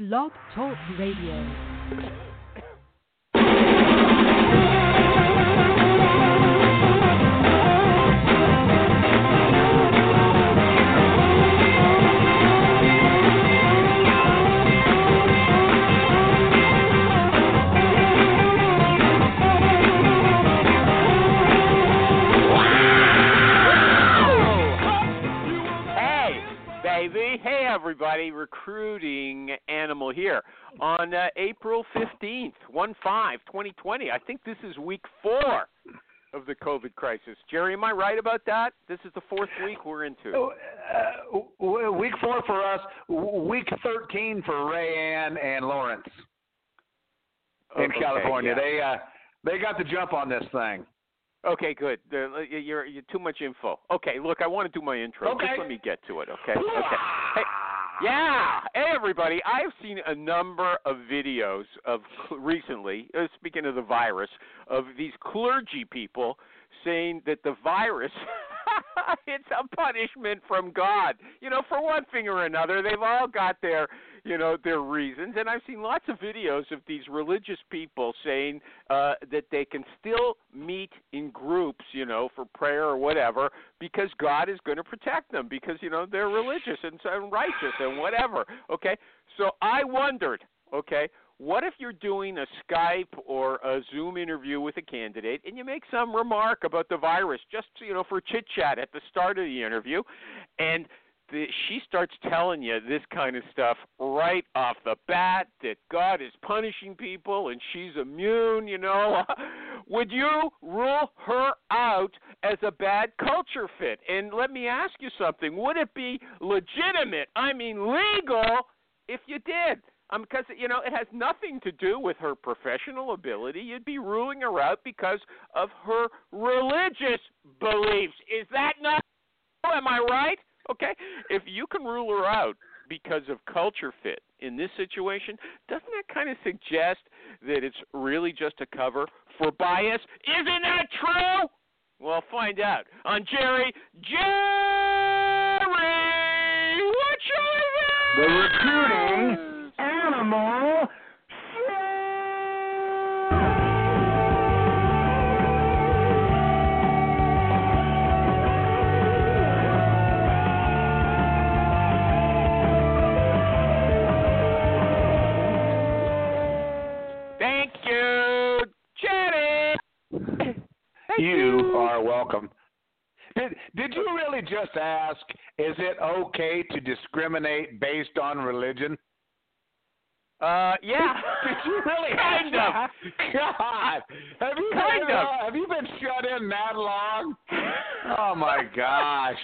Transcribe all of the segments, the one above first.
Blog Talk Radio. Hey, everybody. Recruiting Animal here on uh, April 15th, 1 5, 2020. I think this is week four of the COVID crisis. Jerry, am I right about that? This is the fourth week we're into. Uh, week four for us. Week thirteen for Ray Ann and Lawrence in Okay, California. yeah. They uh, they got the jump on this thing. Okay, good. Uh, you're, you're too much info. Okay, look, I want to do my intro. Okay. Just let me get to it, okay? Okay. Hey, yeah. Hey, everybody. I've seen a number of videos of recently, uh, speaking of the virus, of these clergy people saying that the virus it's a punishment from God. You know, for one thing or another, they've all got their, you know, their reasons. And I've seen lots of videos of these religious people saying uh that they can still meet in groups, you know, for prayer or whatever because God is going to protect them because, you know, they're religious and, and righteous and whatever. Okay? So I wondered, okay, what if you're doing a Skype or a Zoom interview with a candidate and you make some remark about the virus just you know for chit chat at the start of the interview and the, she starts telling you this kind of stuff right off the bat that God is punishing people and she's immune, you know. Would you rule her out as a bad culture fit? And let me ask you something. Would it be legitimate, I mean legal, if you did? Um, because you know it has nothing to do with her professional ability. You'd be ruling her out because of her religious beliefs. Is that not? Am I right? Okay. If you can rule her out because of culture fit in this situation, doesn't that kind of suggest that it's really just a cover for bias? Isn't that true? Well, find out on Jerry. Jerry, what show is The recruiting animal. Thank you, Jerry. Thank You are welcome. Did did you really just ask? Is it okay to discriminate based on religion? Uh, yeah. Did you really Kind of. God, have you Kind been, of. uh, have you been shut in that long? Oh my gosh.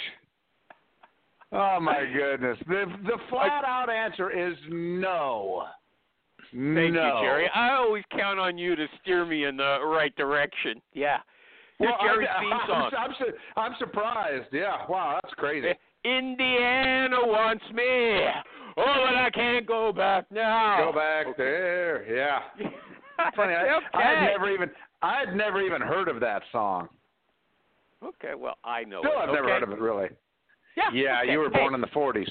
Oh my goodness. The the flat out answer is no. Thank no. you, Jerry. I always count on you to steer me in the right direction. Yeah. Well, Jerry's I, theme I'm. I'm, I'm surprised. Yeah. Wow, that's crazy. Indiana wants me. Oh, but I can't go back now. Go back there. Yeah. Funny. I, okay. I had never even I had never even heard of that song. Okay, well, I know Still, it. I've never heard of it really. Yeah. Yeah, okay. you were Hey, born in the 40s.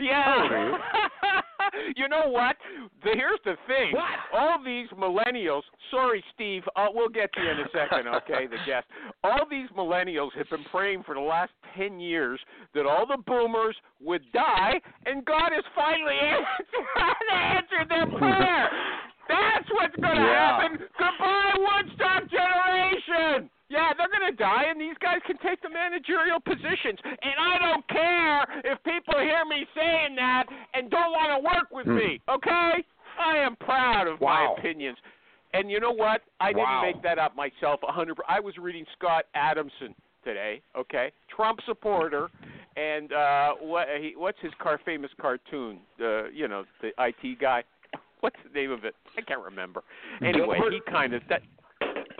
Yeah. you? you know what? The, here's the thing. What? All these millennials. Sorry, Steve. Uh, we'll get to you in a second. Okay, the guest. All these millennials have been praying for the last ten years that all the boomers would die, and God has finally answered, answered their prayer. That's what's going to Yeah. happen. Goodbye, Woodstock generation. Yeah, they're going to die, and these guys can take the managerial positions. And I don't care if people hear me saying that and don't want to work with me, okay? I am proud of. Wow. my opinions. And you know what? I Wow. didn't make that up myself. A hundred. I was reading Scott Adamson today. Okay, Trump supporter, and uh, what he, what's his car famous cartoon? Uh, you know, the IT guy. What's the name of it? I can't remember. Anyway, he kind of that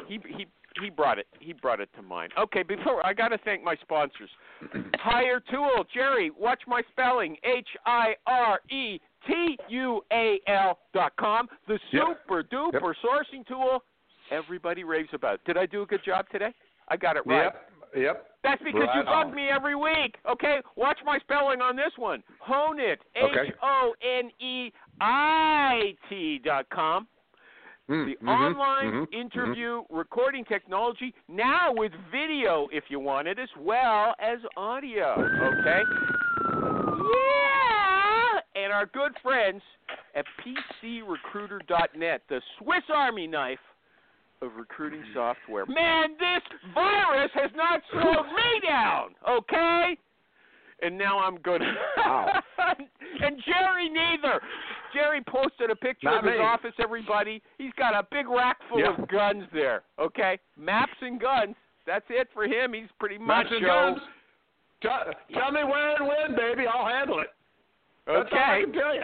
he he he brought it he brought it to mind. Okay, before I got to thank my sponsors. Hire Tool, Jerry. Watch my spelling. H I R E T U A L dot com. The Yep. super duper sourcing tool everybody raves about. Did I do a good job today? I got it right. Yep. Yep. That's because you bug me every week. Okay, watch my spelling on this one. HoneIt. H O N E I T dot com. Mm, The mhm, online mhm, interview recording technology now with video if you want it as well as audio. Okay. Yeah. And our good friends at PCRecruiter.net, the Swiss Army knife of recruiting software. Man, this virus has not slowed me down, okay? And now I'm good. Wow. and Jerry neither. Jerry posted a picture Not of his me. office, everybody. He's got a big rack full Yeah. of guns there, okay? Maps and guns. That's it for him. He's pretty much. Maps and guns. Tell, tell me where and when, baby. I'll handle it. That's all I Okay. can tell you.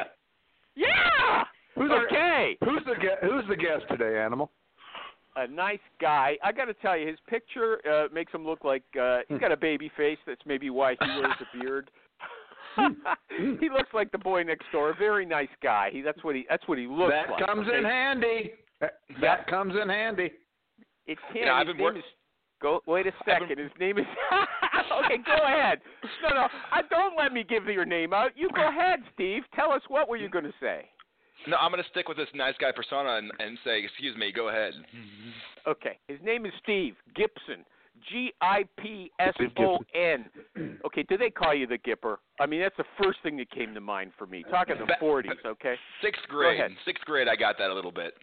Yeah. Who's our- okay. Who's the guest? Who's the guest today, Animal? a nice guy. I got to tell you, his picture uh, makes him look like uh, he's got a baby face. That's maybe why he wears a beard. Mm, mm. he looks like the boy next door. A very nice guy. He that's what he that's what he looks that like. Uh, that comes okay? in handy. That, that comes in handy. It's him. You know, I've his been name is. Go. Wait a I've been- second. His name is. okay, go ahead. No, no. I don't let me give your name out. You go ahead, Steve. Tell us what were you going to say? No, I'm going to stick with this nice guy persona and, and say, excuse me, go ahead. Okay. His name is Steve Gipson. G I P S O N. Okay, do they call you the Gipper? I mean, that's the first thing that came to mind for me. Talking the 40s, okay? Sixth grade. ahead. Sixth grade, I got that a little bit.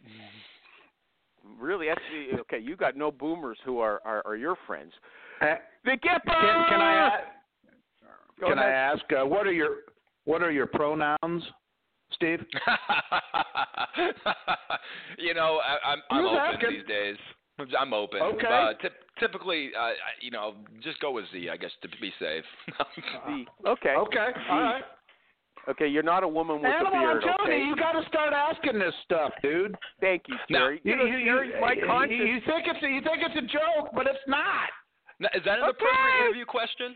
Really, that's the, okay. You got no boomers who are are, are your friends. Uh, The Gipper. can, can I Go can I ask uh, what are your what are your pronouns, Steve? you know, I, I'm I'm open asking? these days. I'm open. Okay. Uh, typ- typically, uh, you know, just go with Z, I guess, to be safe. The, okay. Okay, all right. Okay, you're not a woman with Animal, a I'm beard. telling okay. you, you got to start asking this stuff, dude. Thank you, No. Jerry. You, know, Jerry's my you- conscience. you think it's a, you think it's a joke, but it's not. Now, is that an Okay. appropriate interview question?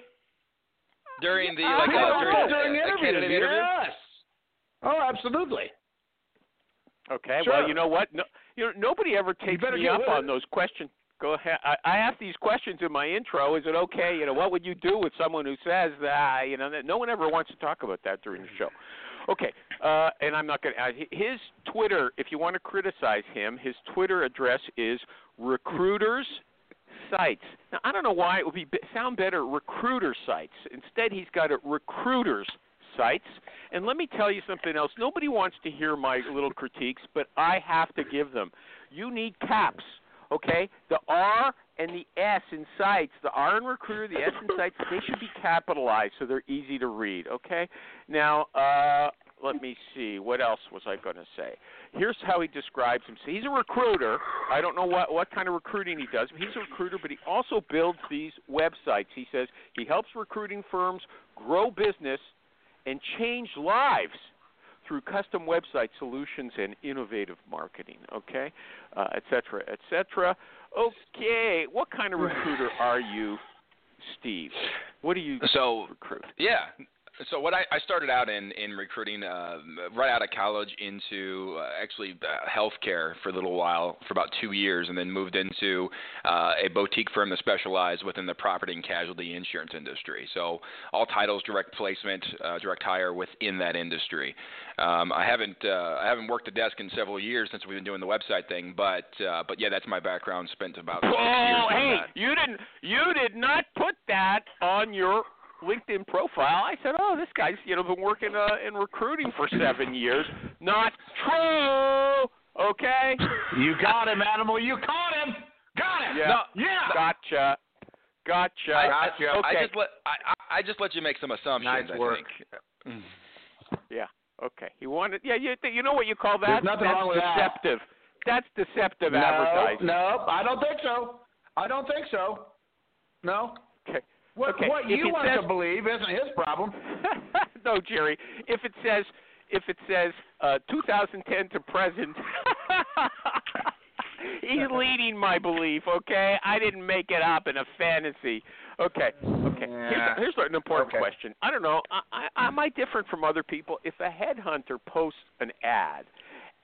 During the like yeah, uh, during, yeah, a- during a, interviews, interview? yes. Oh, absolutely. Okay. Sure. Well, you know what? No, you know, nobody ever takes me up on those questions. Go ahead. I, I ask these questions in my intro. Is it okay? You know, what would you do with someone who says that? You know, that no one ever wants to talk about that during the show. Okay. Uh, and I'm not going to. His Twitter, if you want to criticize him, his Twitter address is recruiters sites. Now I don't know why it would be sound better recruiter sites. Instead, he's got it recruiters sites. And let me tell you something else. Nobody wants to hear my little critiques, but I have to give them. You need caps, okay? The R and the S in sites, the R in recruiter, the S in sites, they should be capitalized so they're easy to read, okay? Now, uh let me see. What else was I going to say? Here's how he describes himself. He's a recruiter. I don't know what what kind of recruiting he does. But he's a recruiter, but he also builds these websites. He says he helps recruiting firms grow business and change lives through custom website solutions and innovative marketing. Okay, uh, et cetera, et cetera. Okay, what kind of recruiter are you, Steve? What do you So recruit? Yeah. So what I, I started out in in recruiting uh, right out of college into uh, actually uh, healthcare for a little while for about two years, and then moved into uh, a boutique firm that specialized within the property and casualty insurance industry. So all titles, direct placement, uh, direct hire within that industry. Um, I haven't uh, I haven't worked a desk in several years since we've been doing the website thing, but uh, but yeah, that's my background. Spent about Oh, hey, you didn't you did not put that on your LinkedIn profile. I said, "Oh, this guy's you know been working uh, in recruiting for 7 years." Not true. Okay? You got him, animal. You caught him. Got him. Yeah. No, Yeah. Gotcha. Gotcha. I, Gotcha. I, Okay. I just let I, I I just let you make some assumptions. Nice I work. think. Yeah. Okay. He wanted. Yeah. You you know what you call that? There's nothing That's wrong with that. deceptive. That's deceptive No, advertising. no, I don't think so. I don't think so. No. Okay. What, Okay, what you want says- to believe isn't his problem. no, Jerry. If it says if it says uh, 2010 to present, he's leading my belief. Okay, I didn't make it up in a fantasy. Okay, okay. Yeah. Here's, here's an important Okay. question. I don't know. I, I, am I different from other people? If a headhunter posts an ad,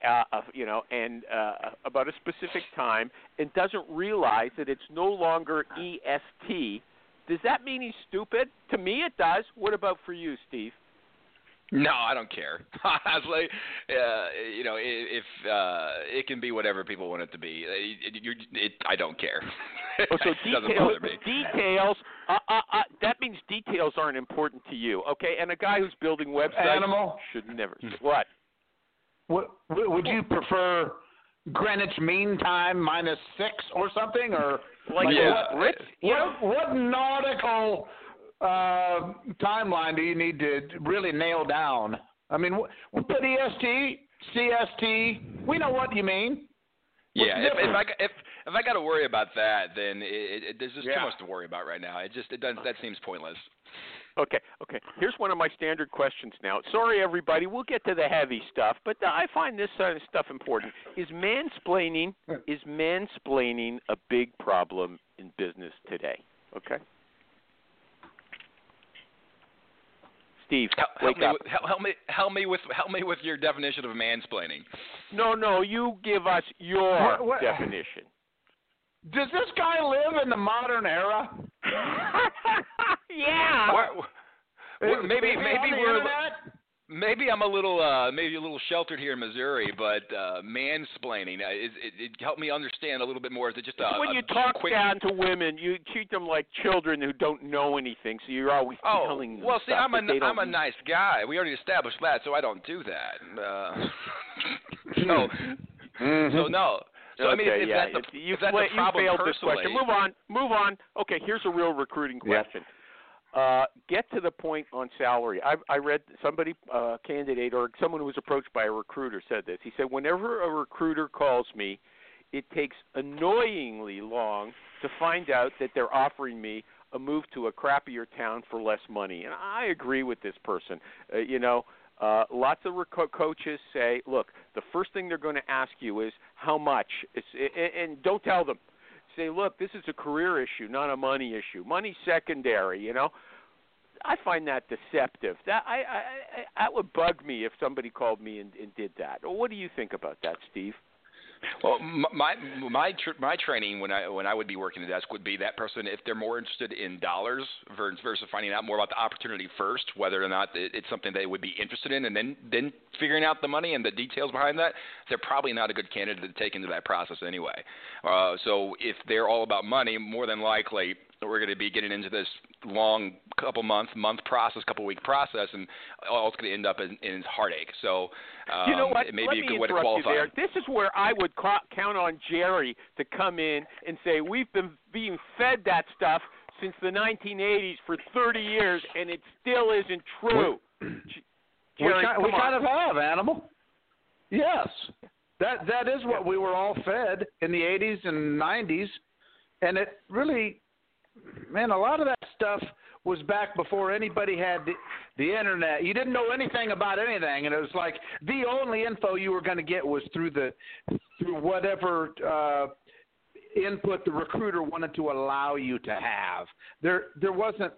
uh, of, you know, and uh, about a specific time, and doesn't realize that it's no longer EST, does that mean he's stupid? To me, it does. What about for you, Steve? No, I don't care. Honestly, uh, you know, i- if uh, it can be whatever people want it to be, Uh, it, it, it, I don't care. Oh, so it details, me. details. Uh, uh, uh, that means details aren't important to you, okay? And a guy who's building websites Animal. should never. What? Would, would you prefer Greenwich Mean Time minus six or something, or Like Yeah. what? Rich? What, what nautical uh, timeline do you need to really nail down? I mean, we put EST, CST. We know what you mean. What's Yeah, if, if? I if if I got to worry about that, then it, it, it, there's just Yeah. too much to worry about right now. It just it doesn't that seems pointless. Okay, okay. Here's one of my standard questions now. Sorry, everybody. We'll get to the heavy stuff, but I find this uh, stuff important. Is mansplaining is mansplaining a big problem in business today? Okay. Steve, Help, help wake me up. with, help, help me help me with help me with your definition of mansplaining. No, no. You give us your What- what- definition. Does this guy live in the modern era? yeah. Why- Well, maybe Is maybe we're internet? maybe I'm a little uh maybe a little sheltered here in Missouri, but uh mansplaining uh, is it, it helped me understand a little bit more. Is it just a, when a you talk quick down to women, you treat them like children who don't know anything. So you're always Oh, telling them well, see, stuff I'm a that they I'm a nice guy. We already established that, so I don't do that. Uh, so, so no. So I mean, okay, if, yeah. that's a, you, if that's a problem you failed this question. Move on. Move on. Okay, here's a real recruiting Yeah. question. Uh, get to the point on salary. I, I read somebody, uh, candidate or someone who was approached by a recruiter said this. He said, whenever a recruiter calls me, it takes annoyingly long to find out that they're offering me a move to a crappier town for less money. And I agree with this person. Uh, you know, uh, lots of rec- coaches say, look, the first thing they're going to ask you is how much. It's, and, and don't tell them. Say, look, this is a career issue, not a money issue. Money's secondary. You know, I find that deceptive. That I, I, I that would bug me if somebody called me and, and did that. What do you think about that, Steve? Well, my my my training when I when I would be working the desk would be that person if they're more interested in dollars versus finding out more about the opportunity first, whether or not it's something they would be interested in, and then then figuring out the money and the details behind that, they're probably not a good candidate to take into that process anyway. Uh, so if they're all about money, more than likely we're going to be getting into this long couple month month process, couple week process, and all it's going to end up in, in heartache. So um, you know what? it may Let be a me good way to interrupt you there. This is where I would ca- count on Jerry to come in and say we've been being fed that stuff since the 1980s for 30 years, and it still isn't true. J- We, Jerry, we kind of have animal. Yes, that that is what we were all fed in the '80s and '90s, and it really, man, a lot of that stuff was back before anybody had the, the internet. You didn't know anything about anything, and it was like the only info you were going to get was through the through whatever uh, input the recruiter wanted to allow you to have. There there wasn't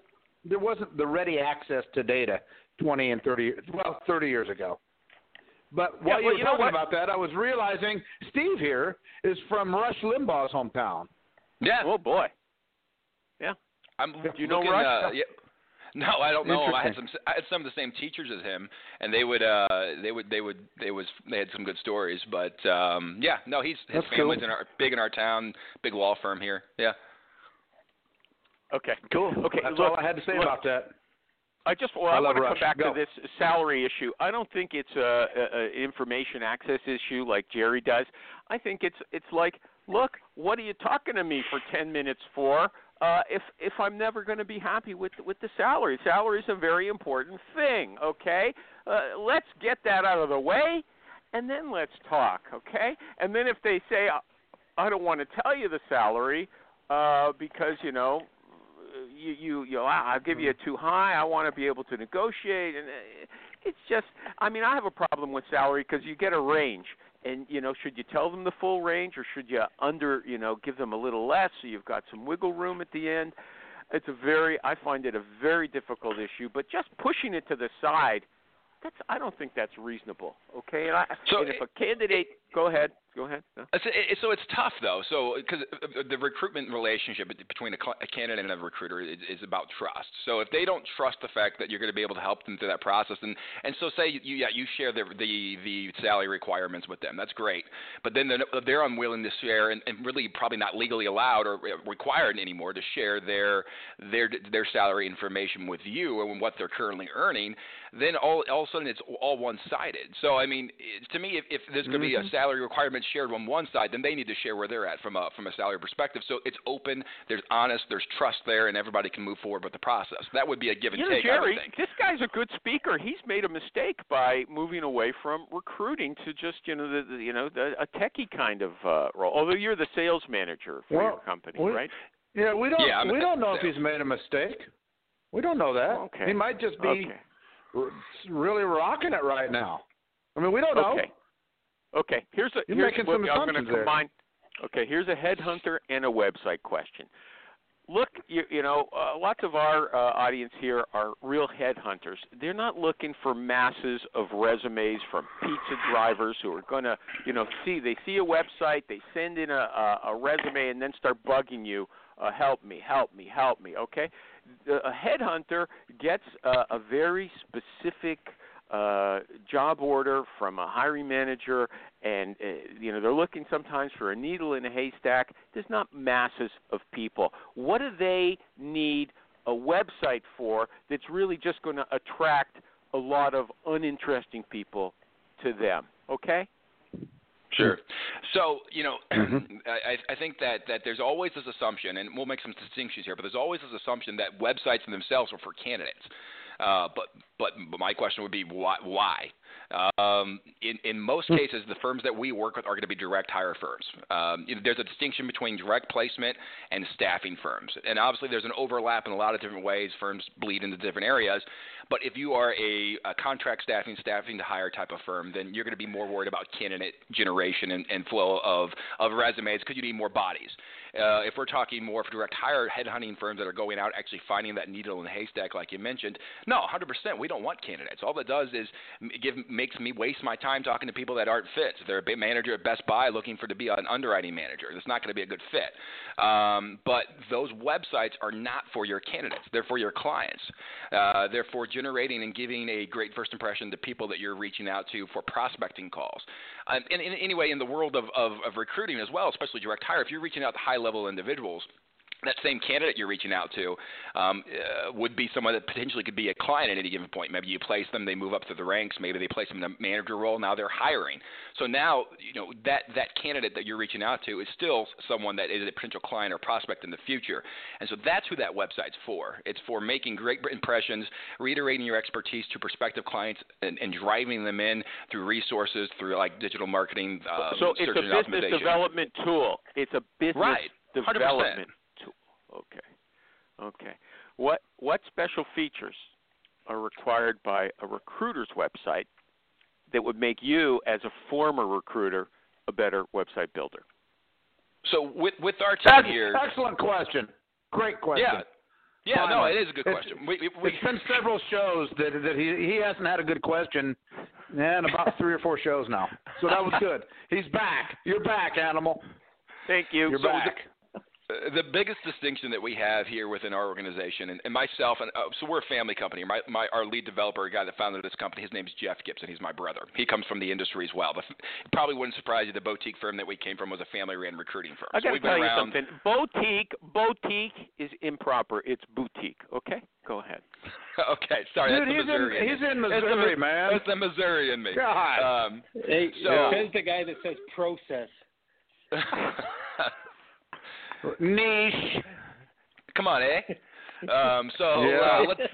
there wasn't the ready access to data 20 and 30 well 30 years ago. But while well, you were you talking about that, I was realizing Steve here is from Rush Limbaugh's hometown. Yeah, Oh boy. I'm Do you know looking, Rush? Uh, yeah, no, I don't know him. I had some. I had some of the same teachers as him, and they would. uh They would. They would. They was. They had some good stories, but um yeah, no, he's his That's family's cool. in our big in our town, big law firm here. Yeah. Okay. Cool. Okay, That's look, all I had to say look, about that. I just well, I I, want to Rush. come back Go. to this salary issue. I don't think it's a, a, a information access issue like Jerry does. I think it's it's like, look, what are you talking to me for ten minutes for? Uh, if if I'm never going to be happy with with the salary, salary is a very important thing. Okay, uh, let's get that out of the way, and then let's talk. Okay, and then if they say, I don't want to tell you the salary uh, because you know you you you know, I'll give you a too high. I want to be able to negotiate, and uh, it's just. I mean, I have a problem with salary because you get a range, and you know, should you tell them the full range or should you under, you know, give them a little less so you've got some wiggle room at the end? It's a very, I find it a very difficult issue. But just pushing it to the side, that's, I don't think that's reasonable. Okay, and, I, So and if a candidate, go ahead, go ahead. No? It, so it's tough though. So because uh, uh, the recruitment relationship between a, cl- a candidate and a recruiter is, is about trust. So if they don't trust the fact that you're going to be able to help them through that process, and and so say you yeah you share the the, the salary requirements with them, that's great. But then they're, they're unwilling to share and, and really probably not legally allowed or uh, required anymore to share their their their salary information with you and what they're currently earning. Then all all of a sudden it's all one sided. So I mean, to me, if, if there's going to be a mm-hmm. Salary requirements shared on one side, then they need to share where they're at from a from a salary perspective. So it's open, there's honest, there's trust there, and everybody can move forward with the process. That would be a give and You know, take. I Jerry, would think. this guy's a good speaker. He's made a mistake by moving away from recruiting to just you know the, the you know the, a techie kind of uh, role. Although you're the sales manager for Well, your company, we- right? Yeah, we don't Yeah, I'm- we don't know if he's made a mistake. We don't know that. Okay. He might just be Okay. r- really rocking it right now. I mean, we don't know. Okay. Okay. Here's a You're here's making what some I'm going to assumptions there. Okay. Here's a headhunter and a website question. Look, you, you know, uh, lots of our uh, audience here are real headhunters. They're not looking for masses of resumes from pizza drivers who are going to, you know, see they see a website, they send in a, a, a resume, and then start bugging you. Uh, help me, help me, help me. Okay, the, a headhunter gets uh, a very specific uh, job order from a hiring manager, and uh, you know they're looking sometimes for a needle in a haystack. There's not masses of people. What do they need a website for that's really just going to attract a lot of uninteresting people to them? Okay. Sure. So you know, I, I think that that there's always this assumption, and we'll make some distinctions here, but there's always this assumption that websites themselves are for candidates. Uh, but but but my question would be why? Why? Um, in in most cases, the firms that we work with are going to be direct hire firms. Um, there's a distinction between direct placement and staffing firms, and obviously there's an overlap in a lot of different ways. Firms bleed into different areas. But if you are a, a contract staffing, staffing to hire type of firm, then you're going to be more worried about candidate generation and, and flow of, of resumes because you need more bodies. Uh, if we're talking more for direct hire headhunting firms that are going out actually finding that needle in the haystack, like you mentioned, no, 100%. We don't want candidates. All that does is give makes me waste my time talking to people that aren't fit. If they're a manager at Best Buy looking for to be an underwriting manager, that's not going to be a good fit. Um, but those websites are not for your candidates. They're for your clients. Uh, they're for generating and giving a great first impression to people that you're reaching out to for prospecting calls. Um, and, and anyway, in the world of, of, of recruiting as well, especially direct hire, if you're reaching out to high level individuals, that same candidate you're reaching out to um, uh, would be someone that potentially could be a client at any given point. Maybe you place them, they move up through the ranks. Maybe they place them in a manager role. Now they're hiring. So now you know that that candidate that you're reaching out to is still someone that is a potential client or prospect in the future. And so that's who that website's for. It's for making great impressions, reiterating your expertise to prospective clients, and, and driving them in through resources, through like digital marketing, um, so it's search a and business development tool. It's a business Right. 100%. development tool. Okay. Okay. What what special features are required by a recruiter's website that would make you, as a former recruiter, a better website builder? So with with our team That's here, excellent question. Great question. yeah, yeah, no, it is a good It's- question. We, we, we, It's been several shows that that he he hasn't had a good question, and about three or four shows now. So that was good. He's back. You're back, animal. Thank you. You're So back. The biggest distinction that we have here within our organization, and, and myself, and uh, so we're a family company. My, my our lead developer, a guy that founded this company, his name's Jeff Gipson. He's my brother. He comes from the industry as well. The, it probably wouldn't surprise you. The boutique firm that we came from was a family-ran recruiting firm. I got to we've been tell you around. something. Boutique, boutique is improper. It's boutique. Okay, go ahead. okay, sorry, Dude, that's the he's in Missouri. in he's me. in the Missouri, man. That's the Missouri in me. God. Um, Hey, So- says the guy that says process. Niche. Come on, eh? Um, so Yeah. uh, let's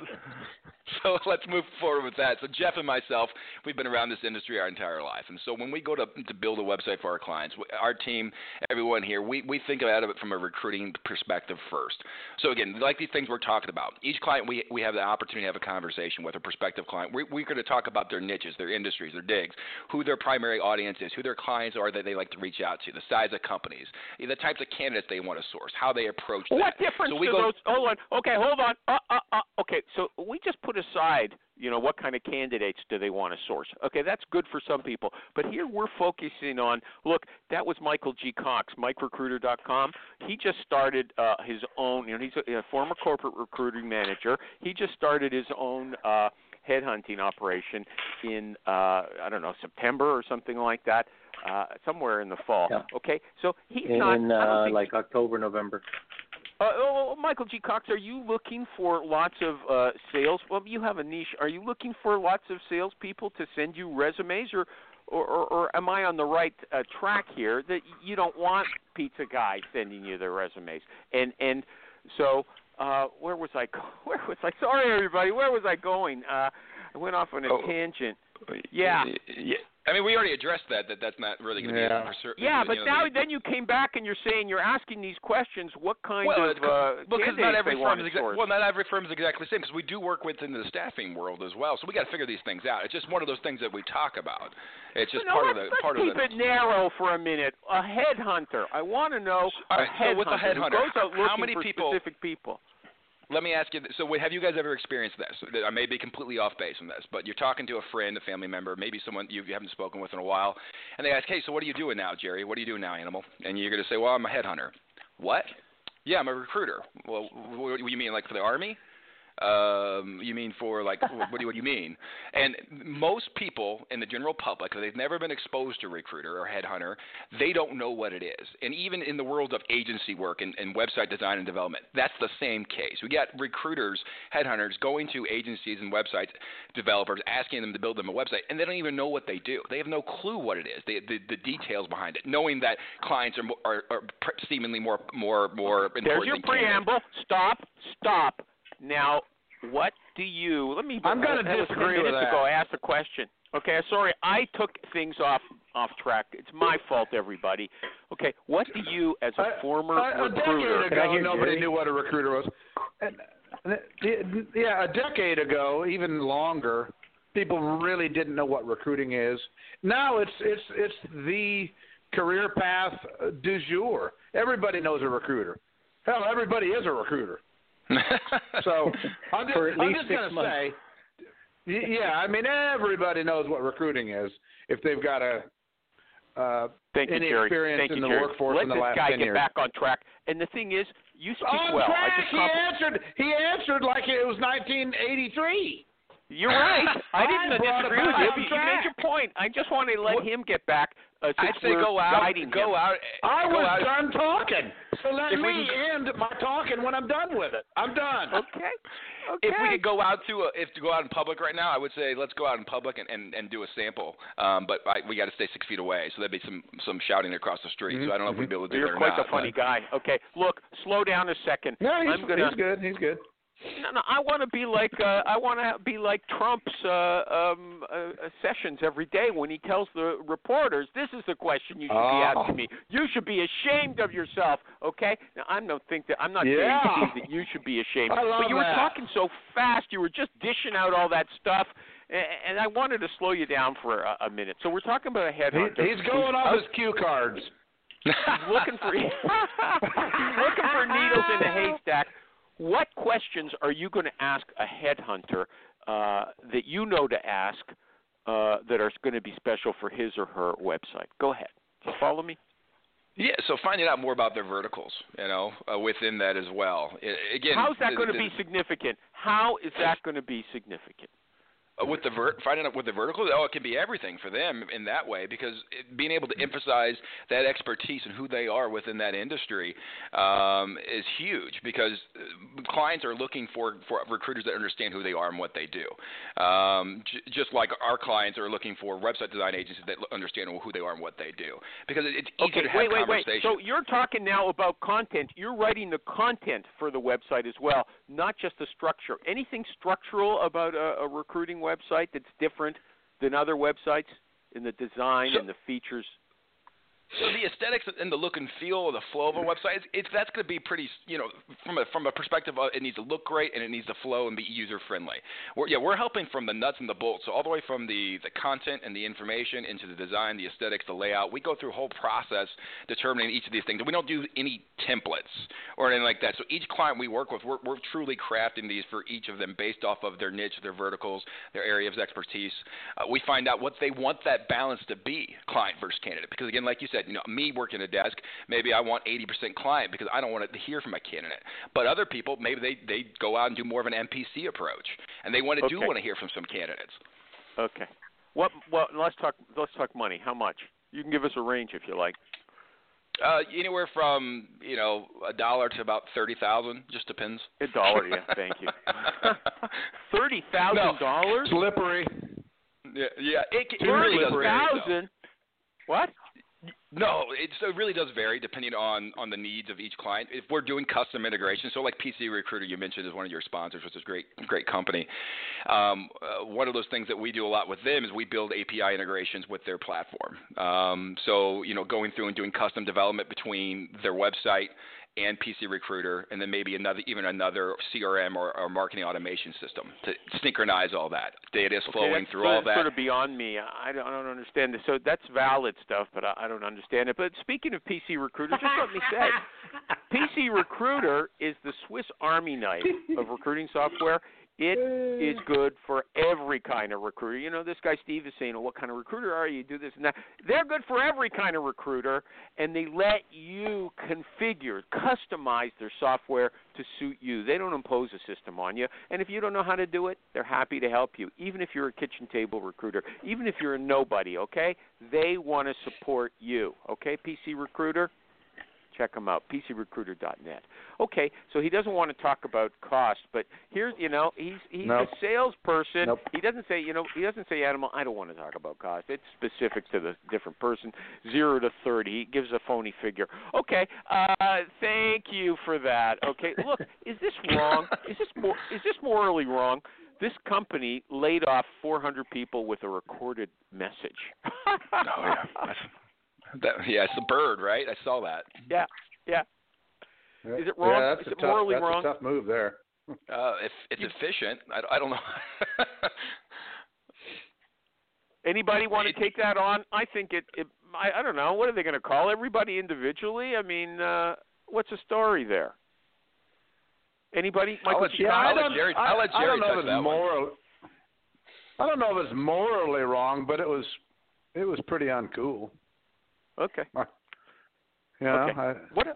so let's move forward with that. So Jeff and myself, we've been around this industry our entire life, and so when we go to to build a website for our clients, our team, everyone here, we we think about it from a recruiting perspective first. So again, like these things we're talking about, each client we we have the opportunity to have a conversation with a prospective client. We, we're going to talk about their niches, their industries, their digs, who their primary audience is, who their clients are that they like to reach out to, the size of companies, the types of candidates they want to source, how they approach What that. difference so we do go, those? Hold on. Okay, hold on. Uh, uh, uh, okay, so we just put aside, you know, what kind of candidates do they want to source? Okay, that's good for some people, but here we're focusing on. Look, that was Michael G. Cox, MikeRecruiter.com. He just started uh, his own. You know, he's a, a former corporate recruiting manager. He just started his own. Uh, headhunting operation in uh I don't know September or something like that, uh somewhere in the fall. Yeah. Okay, so he's in, not in uh, like October, November. Uh, oh, Michael G. Cox, are you looking for lots of uh, sales? Well, you have a niche. Are you looking for lots of salespeople to send you resumes, or, or, or, or am I on the right uh, track here that you don't want pizza guys sending you their resumes? And and so uh, where was I? Go- where was I? Sorry, everybody. Where was I going? Uh, I went off on a Oh. tangent. Yeah. yeah. I mean, we already addressed that. That that's not really going to Yeah. be. a pursu- Yeah, you but know, now the- then you came back and you're saying you're asking these questions. What kind well, of it's, uh, because candidates not every they want firm is exa- well, not every firm is exactly the same because we do work within the staffing world as well. So we got to figure these things out. It's just one of those things that we talk about. It's just no, part let's, of the let's part keep of the. Keep it narrow for a minute. A headhunter. I want to know All a right, so with a headhunter who goes out how looking many for people- specific people. Let me ask you. So, have you guys ever experienced this? I may be completely off base on this, but you're talking to a friend, a family member, maybe someone you haven't spoken with in a while, and they ask, "Hey, so what are you doing now, Jerry? What are you doing now, Animal?" And you're going to say, "Well, I'm a headhunter." What? Yeah, I'm a recruiter. Well, what do you mean, like for the army? Um, you mean for like what do you, what do you mean? And most people in the general public, they've never been exposed to recruiter or headhunter, they don't know what it is. And even in the world of agency work and, and website design and development, that's the same case. We got recruiters, headhunters going to agencies and website developers, asking them to build them a website, and they don't even know what they do. They have no clue what it is, the the, the details behind it, knowing that clients are are, are seemingly more more more important. There's your than candidates. preamble. Stop. Stop. Now, what do you? Let me. I'm gonna that was 10 disagree with minutes that. ago. I asked a question. Okay, sorry, I took things off off track. It's my fault, everybody. Okay, what do you, as a A- former a, a recruiter, decade ago, nobody Jerry? knew what a recruiter was. And, and, yeah, a decade ago, even longer, people really didn't know what recruiting is. Now it's it's it's the career path uh, du jour. Everybody knows a recruiter. Hell, everybody is a recruiter. So I'm just, For at I'm least just six gonna months. say, y- yeah, I mean everybody knows what recruiting is if they've got a uh, Thank you, any Jerry. experience Thank in you, the Jerry. workforce Let in the this last guy 10 get years. back on track. And the thing is, you speak On well. track. I just he answered. He answered like it was 1983. You're right. I I didn't brought it disagree with you, but you made your point. I just wanted to let What- him get back. Uh, I'd say go out, go him. out. I go was out. done talking. So let If me can- end my talking when I'm done with it. I'm done. Okay. Okay. If we could go out to a, if to go out in public right now, I would say let's go out in public and, and, and do a sample. Um, but I, we got to stay six feet away, so there'd be some some shouting across the street. So I don't know if we'd be able to do You're that or quite not. the funny but- guy. Okay, look, slow down a second. No, he's, I'm gonna. he's good. He's good. No, no, I want to be like uh, I want to be like Trump's uh, um, uh, uh, sessions every day when he tells the reporters, "This is the question you should Oh. be asking me. You should be ashamed of yourself." Okay? Now I don't think that I'm not Yeah. saying that you should be ashamed, I love but you were talking so fast. You were just dishing out all that stuff. a- And I wanted to slow you down for a, a minute. So we're talking about a He, headhunter. he's going off his cue cards. He's looking for he's looking for needles in a haystack. What questions are you going to ask a headhunter uh, that you know to ask uh, that are going to be special for his or her website? Go ahead. Follow me? Yeah, so finding out more about their verticals, you know, uh, within that as well. Again, How's that going to be significant? How is that going to be significant? Uh, with the ver- finding out what the vertical oh it can be everything for them in that way because it, being able to emphasize that expertise and who they are within that industry um, is huge because uh, clients are looking for for recruiters that understand who they are and what they do um, j- just like our clients are looking for website design agencies that understand who they are and what they do because it, it's easy Okay, to have wait, wait, wait. So you're talking now about content. You're writing the content for the website as well, not just the structure. Anything structural about a, a recruiting website that's different than other websites in the design So- and the features? So the aesthetics and the look and feel the flow of a website, it's, it's that's going to be pretty, you know, from a from a perspective of it needs to look great and it needs to flow and be user friendly. We're, yeah, we're helping from the nuts and the bolts, so all the way from the the content and the information into the design, the aesthetics, the layout. We go through a whole process determining each of these things. We don't do any templates or anything like that. So each client we work with, we're, we're truly crafting these for each of them based off of their niche, their verticals, their area of expertise. Uh, we find out what they want that balance to be, client versus candidate. Because again, like you said, you know, me working a desk, maybe I want 80% client because I don't want to hear from a candidate. But other people, maybe they they go out and do more of an MPC approach, and they want to do want to hear from some candidates. Okay. What? Well, let's talk. Let's talk money. How much? You can give us a range if you like. Uh, anywhere from you know a dollar to about thirty thousand, just depends. A dollar, yeah. Thank you. Thirty thousand dollars. Slippery. Yeah, yeah. It, it Too really does slippery. vary. though. thousand. What? No, it, so it really does vary depending on on the needs of each client. If we're doing custom integration, so like PC Recruiter, you mentioned is one of your sponsors, which is a great great company. Um, uh, one of those things that we do a lot with them is we build API integrations with their platform. Um, so you know, going through and doing custom development between their website and PC Recruiter, and then maybe another even another CRM or, or marketing automation system to synchronize all that. Data is flowing okay, that's through sort all that. Sort of beyond me. I don't, I don't understand this. So that's valid stuff, but I, I don't understand it. But speaking of PC Recruiter, just let me say, PC Recruiter is the Swiss Army knife of recruiting software. It is good for every kind of recruiter. You know, this guy Steve is saying, well, "What kind of recruiter are you? Do this and that." They're good for every kind of recruiter, and they let you configure, customize their software to suit you. They don't impose a system on you. And if you don't know how to do it, they're happy to help you. Even if you're a kitchen table recruiter, even if you're a nobody, okay? They want to support you, okay? PC Recruiter, check them out. PCRecruiter.net. Okay, so he doesn't want to talk about cost, but here's you know he's he's Nope. a salesperson. Nope. He doesn't say you know he doesn't say animal. I don't want to talk about cost. It's specific to the different person. Zero to thirty. He gives a phony figure. Okay, uh, thank you for that. Okay, look, is this wrong? Is this more is this morally wrong? This company laid off 400 people with a recorded message. Oh yeah, That's, that, yeah, it's the bird, right? I saw that. yeah, yeah. Is it wrong? Yeah, that's Is a it tough, morally that's wrong? a tough move there. Uh, if it's efficient, I, I don't know. Anybody want to take that on? I think it. it I, I don't know. What are they going to call everybody individually? I mean, uh, what's the story there? Anybody? Michael let you- Chikara? I'll let Jerry- I, I'll let I don't know touch if it's that one. moral. I don't know if it's morally wrong, but it was it was pretty uncool. Okay. You know, Okay. I, What?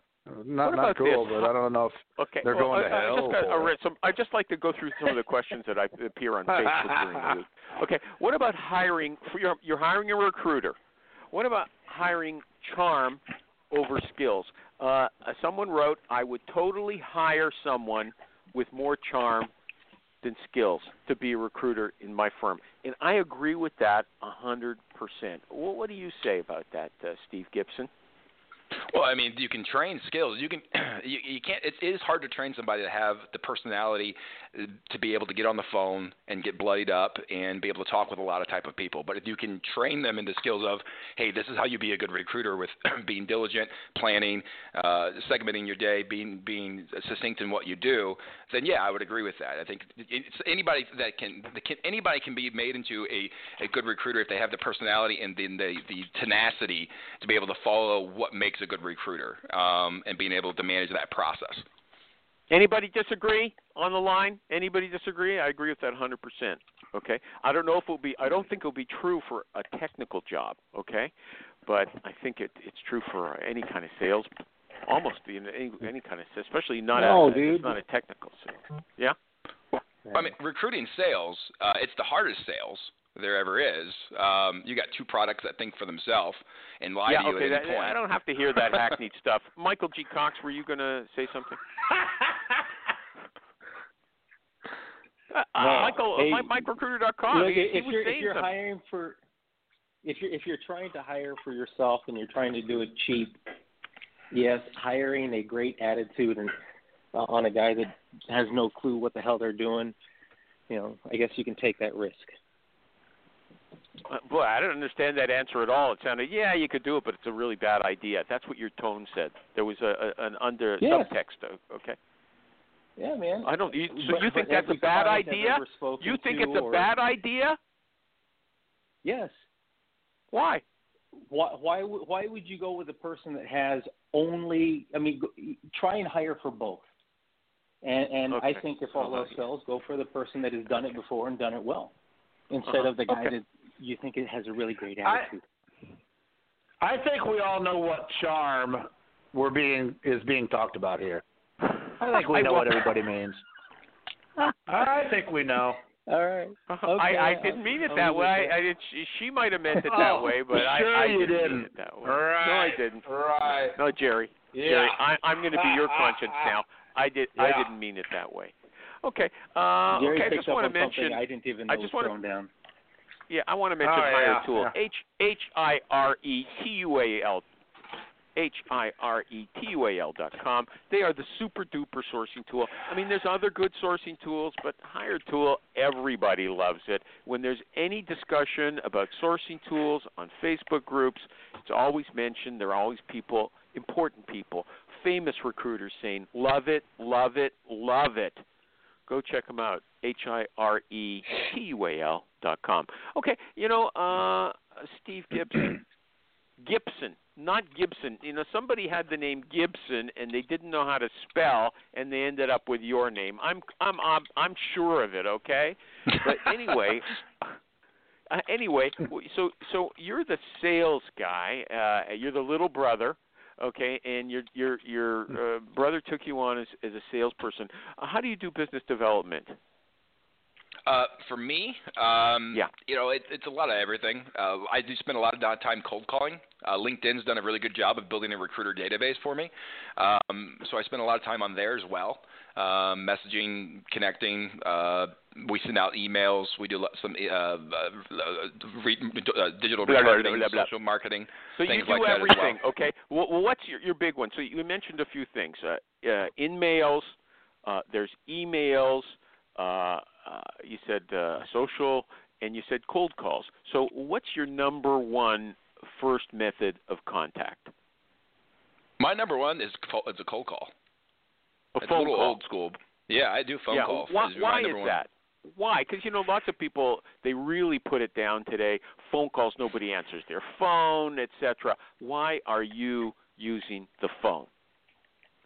not what not cool, this? but I don't know if Okay. They're well, going to I, I hell just got, all right, so I just like to go through some of the questions that I appear on Facebook during the week. Okay. What about hiring? For your, you're hiring a recruiter. What about hiring charm over skills? Uh, someone wrote, "I would totally hire someone with more charm than skills to be a recruiter in my firm," and I agree with that a hundred percent. Well, what do you say about that, uh, Steve Gipson? Well, I mean, you can train skills. You can, you, you can't. It, it is hard to train somebody to have the personality uh, to be able to get on the phone and get bloodied up and be able to talk with a lot of type of people. But if you can train them in the skills of, hey, this is how you be a good recruiter with being diligent, planning, uh, segmenting your day, being being succinct in what you do, then yeah, I would agree with that. I think it's anybody that can, that can anybody can be made into a, a good recruiter if they have the personality and then the the tenacity to be able to follow what makes a good recruiter um, and being able to manage that process. Anybody disagree on the line? Anybody disagree? I agree with that 100%. Okay. I don't know if it'll be. I don't think it'll be true for a technical job. Okay, but I think it, it's true for any kind of sales. Almost in any, any kind of, sales, especially not No, a, dude. It's not a technical sales. Yeah. I mean, recruiting sales, uh, it's the hardest sales there ever is. Um, you got two products that think for themselves and lie yeah, to you okay. at That, any point. I don't have to hear that hackneyed stuff. Michael G. Cox, were you going to say something? Uh, uh, No. Michael, Hey, uh, MikeRecruiter.com. Look, he, he if was you're if you're something. hiring for if you're if you're trying to hire for yourself and you're trying to do it cheap, yes, hiring a great attitude and uh, on a guy that has no clue what the hell they're doing, you know, I guess you can take that risk. Uh, boy, I don't understand that answer at all. It sounded, yeah, you could do it, but it's a really bad idea. That's what your tone said. There was a, a an under Yes. subtext. Okay. Yeah, man. I don't. You, so But- you think that's a bad idea? You think it's a or- bad idea? Yes. Why? Why why why would you go with a person that has only? I mean, go, try and hire for both. And and I think if all else fails, go for the person that has done it before and done it well, instead Uh-huh. of the guy Okay. that you think it has a really great I- attitude. I think we all know what charm we're being is being talked about here. I think we know what everybody means. I think we know. all right. Uh-huh. Okay, I, I didn't mean it that way. there. I, did, she, she might have meant it that Oh, way, but I, sure I you didn't, didn't. mean it that way. Right. No, I didn't. Right. No, Jerry. Yeah. Jerry, I, I'm going to be your conscience now. I did. I didn't mean it that way. Okay. Uh, Jerry okay. I just up want on to mention. something I didn't even I know just was wanna- thrown down. Yeah, I want to mention Oh, Hire yeah, Tool. H H I R E T U A L. H I R E T U A L dot com. They are the super duper sourcing tool. I mean, there's other good sourcing tools, but Hire Tool, everybody loves it. When there's any discussion about sourcing tools on Facebook groups, it's always mentioned. There are always people, important people, famous recruiters saying, "Love it, love it, love it." Go check them out. H I R E T U A L dot com. Okay, you know, uh, Steve Gipson, Gipson, not Gibson. You know, somebody had the name Gibson and they didn't know how to spell, and they ended up with your name. I'm I'm I'm, I'm sure of it. Okay, but anyway. Uh, anyway, so so you're the sales guy. Uh, you're the little brother, okay, and your your your uh, brother took you on as as a salesperson. Uh, how do you do business development? Uh, for me, um, Yeah. you know, it, it's a lot of everything. Uh, I do spend a lot of time cold calling. Uh, LinkedIn's done a really good job of building a recruiter database for me, um, so I spend a lot of time on there as well, um, messaging, connecting. We send out emails. We do some uh, uh, re- uh, digital Blah, marketing, blah, blah. social marketing. So you do like everything, well. okay? Well, what's your your big one? So you mentioned a few things. Uh, uh, in mails, uh, there's emails. Uh, uh, you said uh, social, and you said cold calls. So what's your number one first method of contact? My number one is it's a cold call. A it's phone a little call. old school. Yeah, I do phone yeah. calls. Why, why is one. that? Why? Because you know, lots of people they really put it down today. Phone calls, nobody answers their phone, etc. Why are you using the phone?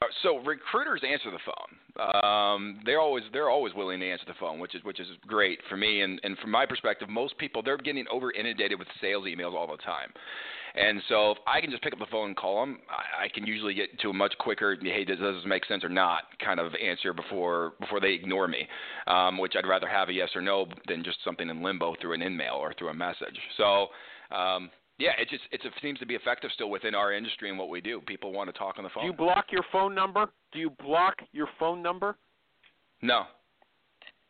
Uh, So recruiters answer the phone. Um, they're always they're always willing to answer the phone, which is which is great for me. And and from my perspective, most people they're getting over inundated with sales emails all the time. And so if I can just pick up the phone and call them, I, I can usually get to a much quicker, hey, does this make sense or not, kind of answer before before they ignore me. Um, which I'd rather have a yes or no than just something in limbo through an email or through a message. So. Um, yeah, it just it's, it seems to be effective still within our industry and what we do. People want to talk on the phone. Do you block your phone number? Do you block your phone number? no,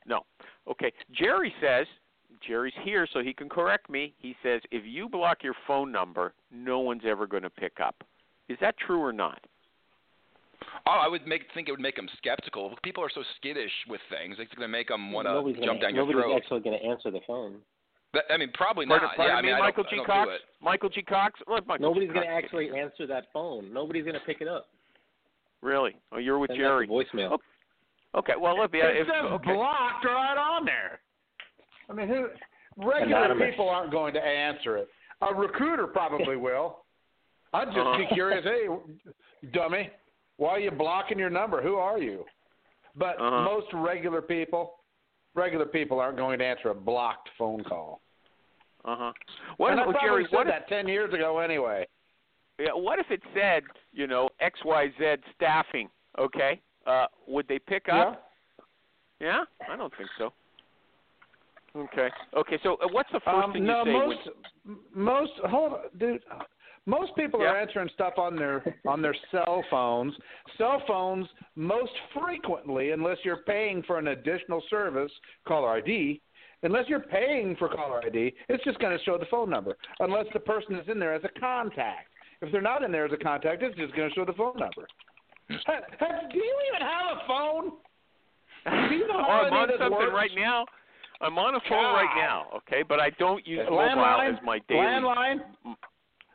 No. Okay. Jerry says, Jerry's here so he can correct me. He says, if you block your phone number, no one's ever going to pick up. Is that true or not? Oh, I would make think it would make them skeptical. People are so skittish with things; it's going to make them want to nobody's jump gonna, down your nobody's throat. actually going to answer the phone. That, I mean, probably Pardon, not. pardon yeah, I me, mean, I Michael don't, G. I don't Cox? do it. Michael G. Cox? Let Michael Nobody's going to actually answer that phone. Nobody's going to pick it up. Really? Oh, you're with Send Jerry. to voicemail. Okay. Okay. Well, if, It if says okay. blocked right on there. I mean, who? Regular Anonymous. people aren't going to answer it. A recruiter probably will. I'd just Uh-huh. be curious. Hey, dummy, why are you blocking your number? Who are you? But Uh-huh. most regular people, regular people aren't going to answer a blocked phone call. Uh huh. What and if, I probably Jerry? said What if, that ten years ago anyway. yeah, what if it said, you know, X Y Z staffing? Okay. Uh, would they pick up? Yeah. Yeah, I don't think so. Okay. Okay. So uh, what's the first Um, thing no, you say? most when, most hold on, dude. Most people are answering stuff on their on their cell phones. Cell phones most frequently, unless you're paying for an additional service, caller ID. Unless you're paying for caller ID, it's just going to show the phone number. Unless the person is in there as a contact. If they're not in there as a contact, it's just going to show the phone number. Do you even have a phone? Do you know oh, how I'm any on something works? right now. I'm on a phone right now. Okay, but I don't use mobile as my daily. landline,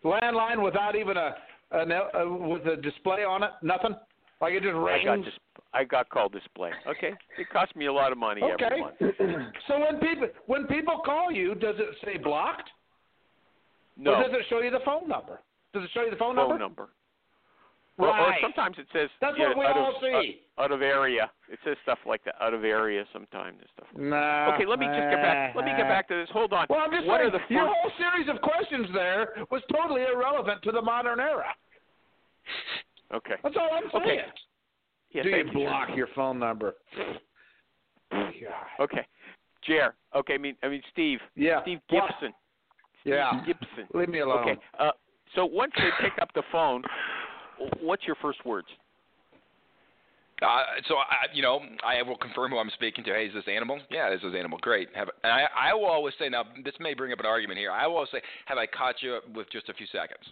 landline without even a, an, a with a display on it, nothing. Like it just I rings. got dis- I got call display. Okay, it costs me a lot of money every okay. month. so when people when people call you, does it say blocked, No or does it show you the phone number? Does it show you the phone, phone number? number. Or, or sometimes it says That's yeah, what we out all of, see. Uh, out of area. It says stuff like that. Out of area sometimes and stuff. Like Nah. Okay, let me just get back. Let me get back to this. Hold on. Well, I'm just what saying, the your whole series of questions there was totally irrelevant to the modern era. Okay. That's all I'm saying. Okay. Yeah, Do you block your phone number? God. Okay. Jer. Okay. I mean, I mean Steve. Yeah. Steve? Gipson. Yeah. Steve Gipson. Leave me alone. Okay. Uh, so once they pick up the phone, what's your first words? Uh, so I, you know, I will confirm who I'm speaking to. Hey, is this animal? Yeah, this is animal. Great. Have and I, I will always say now. This may bring up an argument here. I will always say, have I caught you with just a few seconds?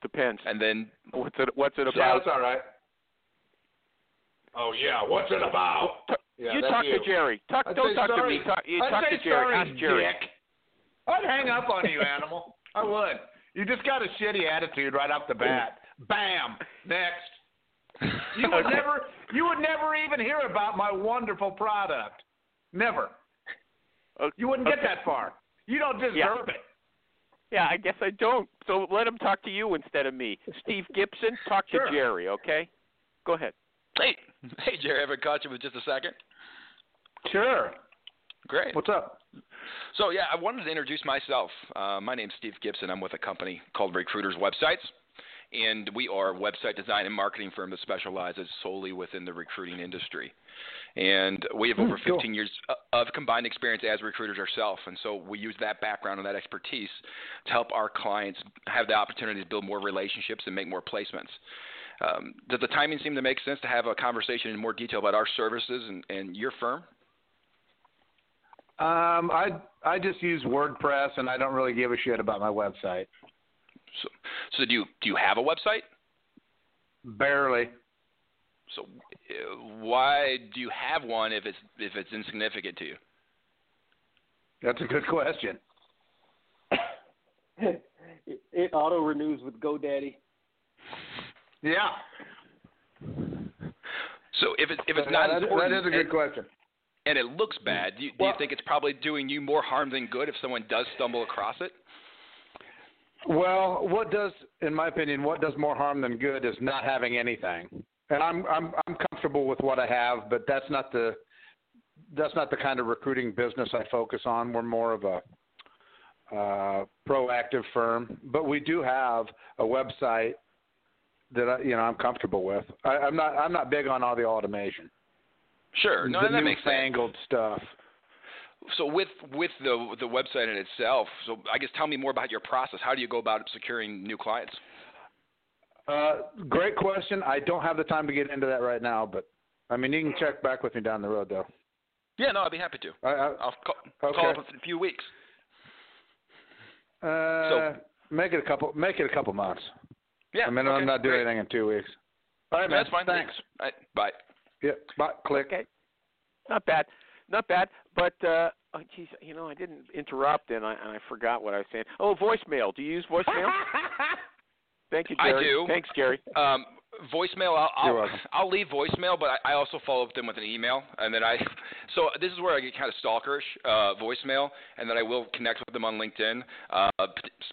Depends. And then What's it? What's it Yeah, about? that's all right. Oh yeah, what's it about? Yeah, you talk you. to Jerry. Talk. I'd don't talk sorry. to me. Talk, you I'd talk to Jerry. sorry, Ask Jerry. Dick. I'd hang up on you, animal. I would. You just got a shitty attitude right off the bat. Bam. Next. You would Okay. never. You would never even hear about my wonderful product. Never. Okay. You wouldn't get Okay. that far. You don't deserve Yeah. it. Yeah, I guess I don't. So let him talk to you instead of me. Steve Gipson, talk Sure. to Jerry. Okay. Go ahead. hey, hey, Jerry, have I caught you with just a second? Sure. Great. What's up? So yeah, I wanted to introduce myself. Uh, my name's Steve Gipson. I'm with a company called Recruiters Websites, and we are a website design and marketing firm that specializes solely within the recruiting industry. And we have Hmm, over 15 cool. years of combined experience as recruiters ourselves, and so we use that background and that expertise to help our clients have the opportunity to build more relationships and make more placements. Um, does the timing seem to make sense to have a conversation in more detail about our services and, and your firm? Um, I I just use WordPress and I don't really give a shit about my website. So, so do you do you have a website? Barely. So uh, why do you have one if it's if it's insignificant to you? That's a good question. it, it auto renews with GoDaddy. Yeah. So if it, if it's not that, important that is a good and, question. And it looks bad, do you, do you think it's probably doing you more harm than good if someone does stumble across it? Well, what does, in my opinion, what does more harm than good is not having anything. And I'm I'm I'm comfortable with what I have, but that's not the that's not the kind of recruiting business I focus on. We're more of a uh, proactive firm, but we do have a website that I, you know I'm comfortable with. I, I'm not I'm not big on all the automation. Sure, no, the that makes sense. newfangled stuff. So with with the the website in itself, so I guess tell me more about your process. How do you go about securing new clients? Uh, great question. I don't have the time to get into that right now, but I mean, you can check back with me down the road, though. Yeah, no, I'd be happy to. I, I, I'll call, Okay. call up in a few weeks. uh, make it a couple. Make it a couple months. Yeah, I mean, okay, I'm not doing great. anything in two weeks. All right, man. That's fine. Thanks. Right, bye. Yeah. Bye. Click. Okay. Not bad. Not bad. But uh oh geez, you know, I didn't interrupt and I and I forgot what I was saying. Oh, voicemail. Do you use voicemail? Thank you, I Jerry. do. Thanks, Jerry. Um, voicemail. I'll I'll. I'll leave voicemail, but I, I also follow up with them with an email, and then I. So this is where I get kind of stalkerish. Uh, voicemail, and then I will connect with them on LinkedIn. Uh,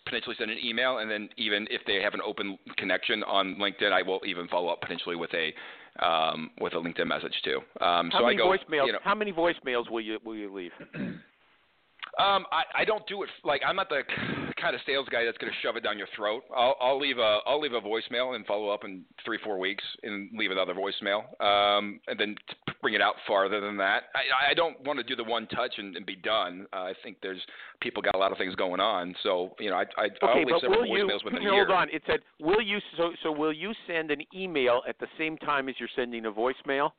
potentially send an email, and then even if they have an open connection on LinkedIn, I will even follow up potentially with a um, with a LinkedIn message too. Um, How so many I go. voicemails? You know, How many voicemails will you will you leave? Um, I, I don't do it like I'm not the kind of sales guy that's going to shove it down your throat. I'll, I'll leave a I'll leave a voicemail and follow up in three four weeks and leave another voicemail, um, and then bring it out farther than that. I, I don't want to do the one touch and, and be done. Uh, I think there's people got a lot of things going on, so you know I I okay, I'll leave but several will you, within a hold on. It said, will you so so will you send an email at the same time as you're sending a voicemail?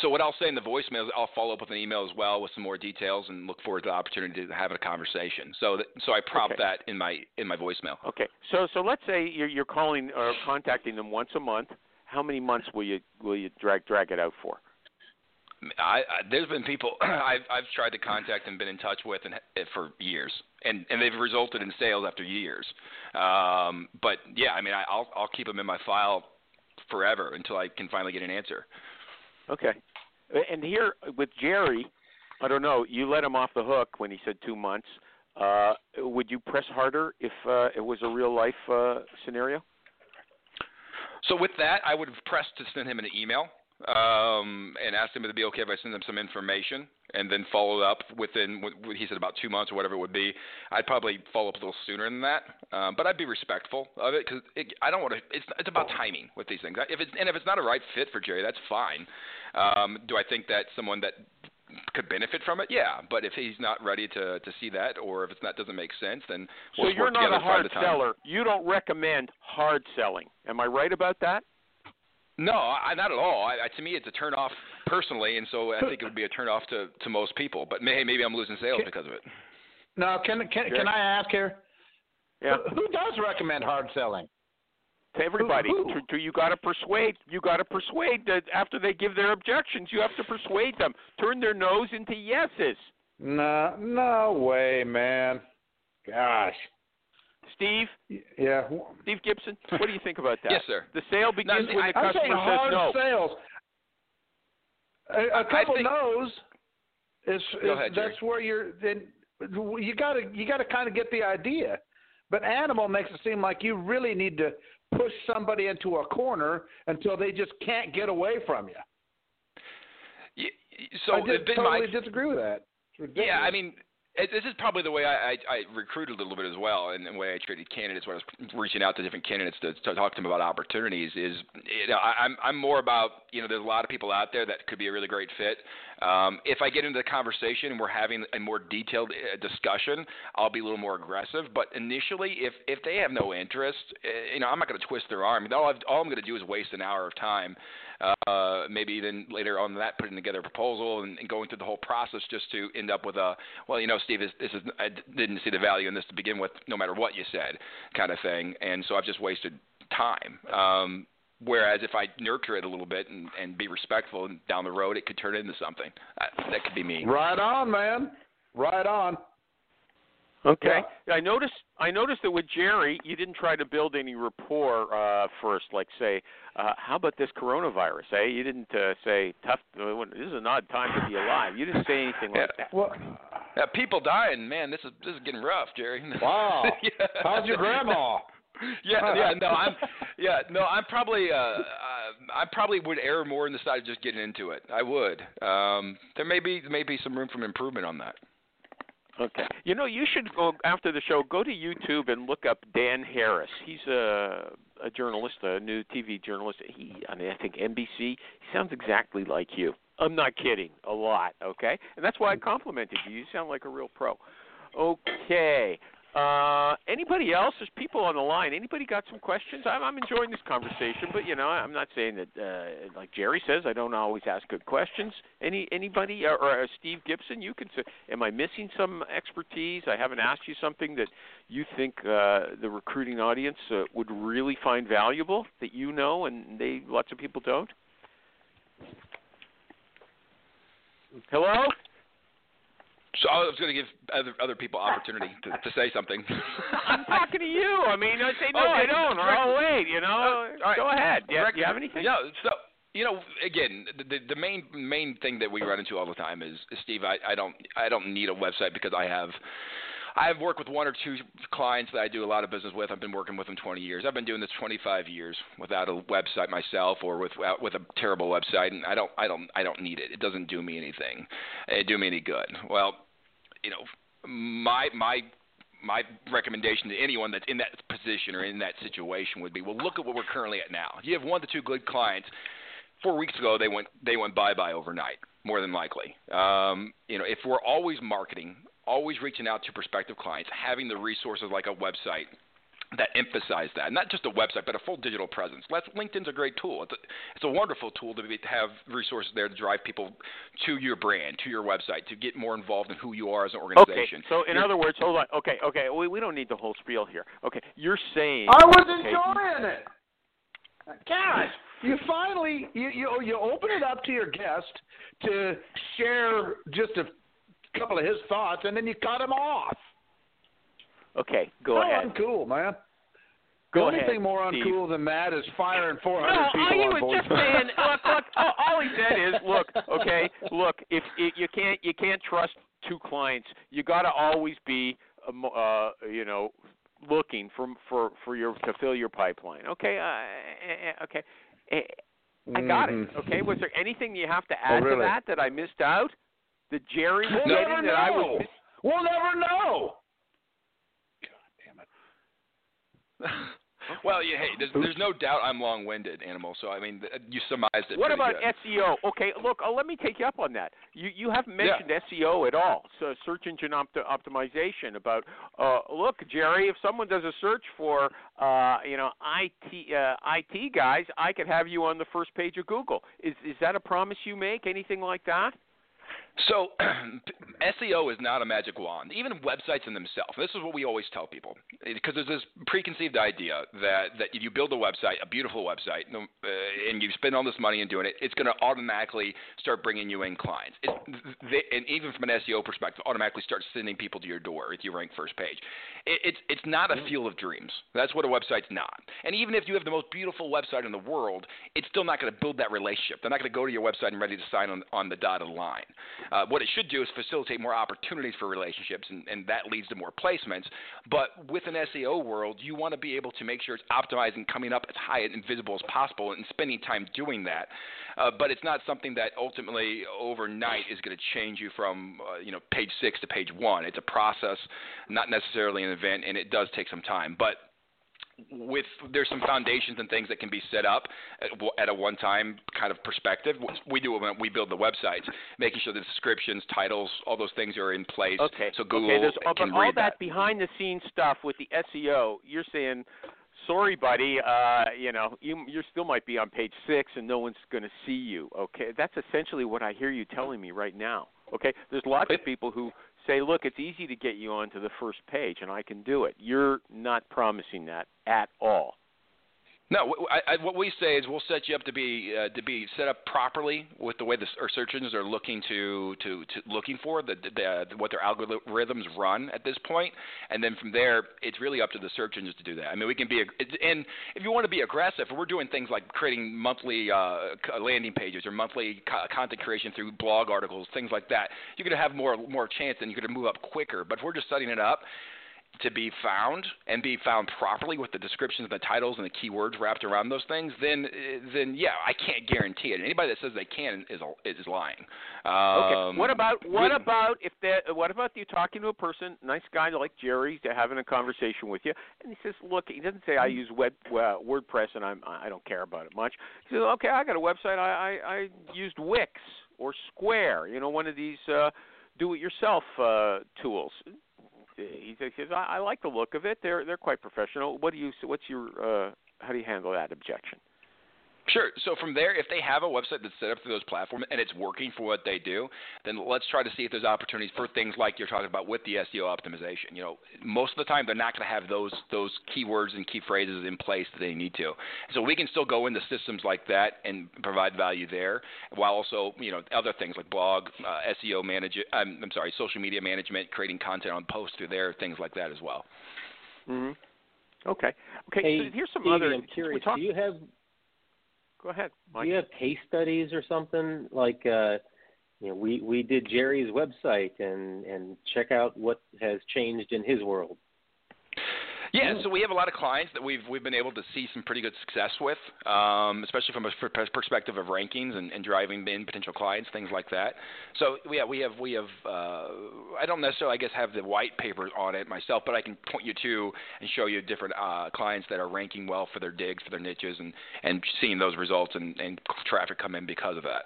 So what I'll say in the voicemail is I'll follow up with an email as well with some more details and look forward to the opportunity to have a conversation. So that, so I prompt Okay. that in my in my voicemail. Okay. So so let's say you're you're calling or contacting them once a month. How many months will you will you drag drag it out for? I, I there's been people I've I've tried to contact and been in touch with and eh, for years, and and they've resulted in sales after years. Um, but yeah, I mean I, I'll I'll keep them in my file forever until I can finally get an answer. Okay. And here with Jerry, I don't know. You let him off the hook when he said two months. Uh, would you press harder if uh, it was a real life uh, scenario? So with that, I would have pressed to send him an email um, and asked him if it'd be okay if I send him some information, and then followed up within what he said about two months or whatever it would be. I'd probably follow up a little sooner than that, um, but I'd be respectful of it because I don't want to. It's it's about timing with these things. If it's and if it's not a right fit for Jerry, that's fine. Um, do I think that someone that could benefit from it? Yeah, but if he's not ready to to see that, or if it's not doesn't make sense, then So we'll you're work not a hard seller. You don't recommend hard selling. Am I right about that? No, I, not at all. I, I, to me, it's a turn off personally, and so I think it would be a turn off to, to most people. But may, maybe I'm losing sales because of it. Now, can can Sure. can I ask here? Yeah. Who, who does recommend hard selling? To everybody, Who- who? To, to, you got to persuade. You got to persuade that after they give their objections, you have to persuade them. Turn their nose into yeses. No, no way, man. Gosh. Steve, Yeah. Steve Gipson, what do you think about that? Yes, sir. The sale begins No, when I- the I'm saying customer says hard no. sales. A, a couple think- no's is, Go is ahead, Jerry. that's where you're. Then you got to you got to kind of get the idea. But animal makes it seem like you really need to push somebody into a corner until they just can't get away from you. Y- y- So I just totally my disagree with that. Yeah, I mean, it, this is probably the way I, I, I recruited a little bit as well, and the way I treated candidates when I was reaching out to different candidates to, to talk to them about opportunities. Is you know, I, I'm I'm more about you know, there's a lot of people out there that could be a really great fit. Um, if I get into the conversation and we're having a more detailed uh, discussion, I'll be a little more aggressive. But initially, if if they have no interest, uh, you know, I'm not going to twist their arm. All, I've, all I'm going to do is waste an hour of time uh, maybe then later on that putting together a proposal and, and going through the whole process just to end up with a well, you know, Steve, this, this is I didn't see the value in this to begin with, no matter what you said, kind of thing, and so I've just wasted time. Um, whereas if I nurture it a little bit and, and be respectful, and down the road it could turn into something. Uh, that could be me. right on, man. Right on. Okay. I noticed. I noticed that with Jerry, you didn't try to build any rapport uh, first. Like say, uh, how about this coronavirus? Eh? You didn't uh, say tough. Uh, this is an odd time to be alive. You didn't say anything like that. Well, Uh, people dying, man. This is this is getting rough, Jerry. wow. Yeah. How's your grandma? yeah, yeah, no, I'm, yeah, no, I'm probably, uh, uh, I probably would err more on the side of just getting into it. I would. Um, there may be, there may be some room for improvement on that. Okay. You know, you should go after the show. Go to YouTube and look up Dan Harris. He's a a journalist, a new TV journalist. He, I mean, I think NBC. He sounds exactly like you. I'm not kidding. A lot. Okay, and that's why I complimented you. You sound like a real pro. Okay. Uh, anybody else? There's people on the line. Anybody got some questions? I'm, I'm enjoying this conversation, but you know, I'm not saying that. Uh, like Jerry says, I don't always ask good questions. Any anybody or, or uh, Steve Gipson? You can say, am I missing some expertise? I haven't asked you something that you think uh, the recruiting audience uh, would really find valuable that you know and they lots of people don't. Hello. So I was going to give other other people opportunity to, to say something. I'm talking to you. I mean, I say no, Okay, I don't, or I'll wait. You know, Uh, right. go ahead. Do you, do you have anything? Yeah. So you know, again, the, the the main main thing that we run into all the time is, is Steve. I, I don't I don't need a website because I have. I've worked with one or two clients that I do a lot of business with. I've been working with them 20 years. I've been doing this 25 years without a website myself, or with with a terrible website, and I don't I don't I don't need it. It doesn't do me anything. It do me any good. Well, you know, my my my recommendation to anyone that's in that position or in that situation would be, well, look at what we're currently at now. You have one to two good clients. Four weeks ago, they went they went bye bye overnight, more than likely. Um, you know, if we're always marketing, always reaching out to prospective clients, having the resources like a website that emphasize that. Not just a website, but a full digital presence. LinkedIn's a great tool. It's a, it's a wonderful tool to, be, to have resources there to drive people to your brand, to your website, to get more involved in who you are as an organization. Okay, so in You're, other words, hold on. Okay, okay, we, we don't need the whole spiel here. Okay, you're saying. I was okay, enjoying it. Gosh, you finally you you you open it up to your guest to share just a couple of his thoughts, and then you cut him off. Okay, go How ahead. Cool, man. Go the only ahead, thing more Steve. uncool than that is firing 400 No, people all he on was voice. just saying. Look, look. All, all he said is, look, okay, look. If, if you can't, you can't trust two clients. You got to always be, um, uh, you know, looking for for for your to fill your pipeline. Okay, uh, uh, okay. Eh, I got Mhm. it. Okay. Was there anything you have to add really? to that that I missed out? That Jerry was We'll never that I was. know. miss- We'll never know. Well, yeah, hey, there's, there's no doubt I'm long-winded, Animal. So I mean, you surmised it. What about good. SEO? Okay, look, uh, let me take you up on that. You you haven't mentioned SEO at all. So search engine opt- optimization. About uh, look, Jerry, if someone does a search for uh, you know IT uh, IT guys, I could have you on the first page of Google. Is is that a promise you make? Anything like that? So, SEO is not a magic wand. Even websites in themselves. This is what we always tell people because there's this preconceived idea that that if you build a website, a beautiful website, uh, and you spend all this money in doing it, it's going to automatically start bringing you in clients. It, they, and even from an SEO perspective, automatically start sending people to your door if you rank first page. It, it's it's not a field of dreams. That's what a website's not. And even if you have the most beautiful website in the world, it's still not going to build that relationship. They're not going to go to your website and ready to sign on on the dotted line. Uh, what it should do is facilitate more opportunities for relationships, and, and that leads to more placements. But with an SEO world, you want to be able to make sure it's optimized and coming up as high and visible as possible, and spending time doing that. Uh, but it's not something that ultimately overnight is going to change you from uh, you know page six to page one. It's a process, not necessarily an event, and it does take some time. But with there's some foundations and things that can be set up at, at a one-time kind of perspective. We do when we build the websites, making sure the descriptions, titles, all those things are in place. Okay. So Google okay, there's, can but all read that behind the scenes stuff with the SEO, you're saying, sorry, buddy, uh, you know, you you still might be on page six and no one's going to see you. Okay, that's essentially what I hear you telling me right now. Okay, there's lots of people who say, look, it's easy to get you onto the first page, and I can do it. You're not promising that at all. No, I, I, what we say is we'll set you up to be uh, to be set up properly with the way the our search engines are looking to to, to looking for the, the, the what their algorithms run at this point, and then from there it's really up to the search engines to do that. I mean, we can be and if you want to be aggressive, we're doing things like creating monthly uh, landing pages or monthly content creation through blog articles, things like that. You're going to have more more chance, and you're going to move up quicker. But if we're just setting it up to be found and be found properly with the descriptions and the titles and the keywords wrapped around those things, then then yeah, I can't guarantee it. Anybody that says they can is is lying. Okay. Um, what about what about if that? What about you talking to a person, nice guy like Jerry, having a conversation with you, and he says, "Look," he doesn't say, "I use web uh, WordPress and I'm I don't care about it much." He says, "Okay, I got a website. I I, I used Wix or Square, you know, one of these uh, do-it-yourself uh, tools." He says, I, "I like the look of it. They're they're quite professional. What do you? What's your? Uh, how do you handle that objection?" Sure. So from there, if they have a website that's set up through those platforms and it's working for what they do, then let's try to see if there's opportunities for things like you're talking about with the SEO optimization. You know, most of the time they're not going to have those those keywords and key phrases in place that they need to. So we can still go into systems like that and provide value there, while also you know other things like blog, uh, SEO manage. I'm, I'm sorry, social media management, creating content on posts through there, things like that as well. hmm Okay. Okay. Hey, so here's some Stevie, other. I'm curious. We talk, do you have go ahead. Mike. do you have case studies or something like uh, you know we we did Jerry's website and and check out what has changed in his world? Yeah, so we have a lot of clients that we've we've been able to see some pretty good success with, um, especially from a perspective of rankings and, and driving in potential clients, things like that. So yeah, we have we have uh, I don't necessarily I guess have the white papers on it myself, but I can point you to and show you different uh, clients that are ranking well for their digs, for their niches, and and seeing those results and, and traffic come in because of that.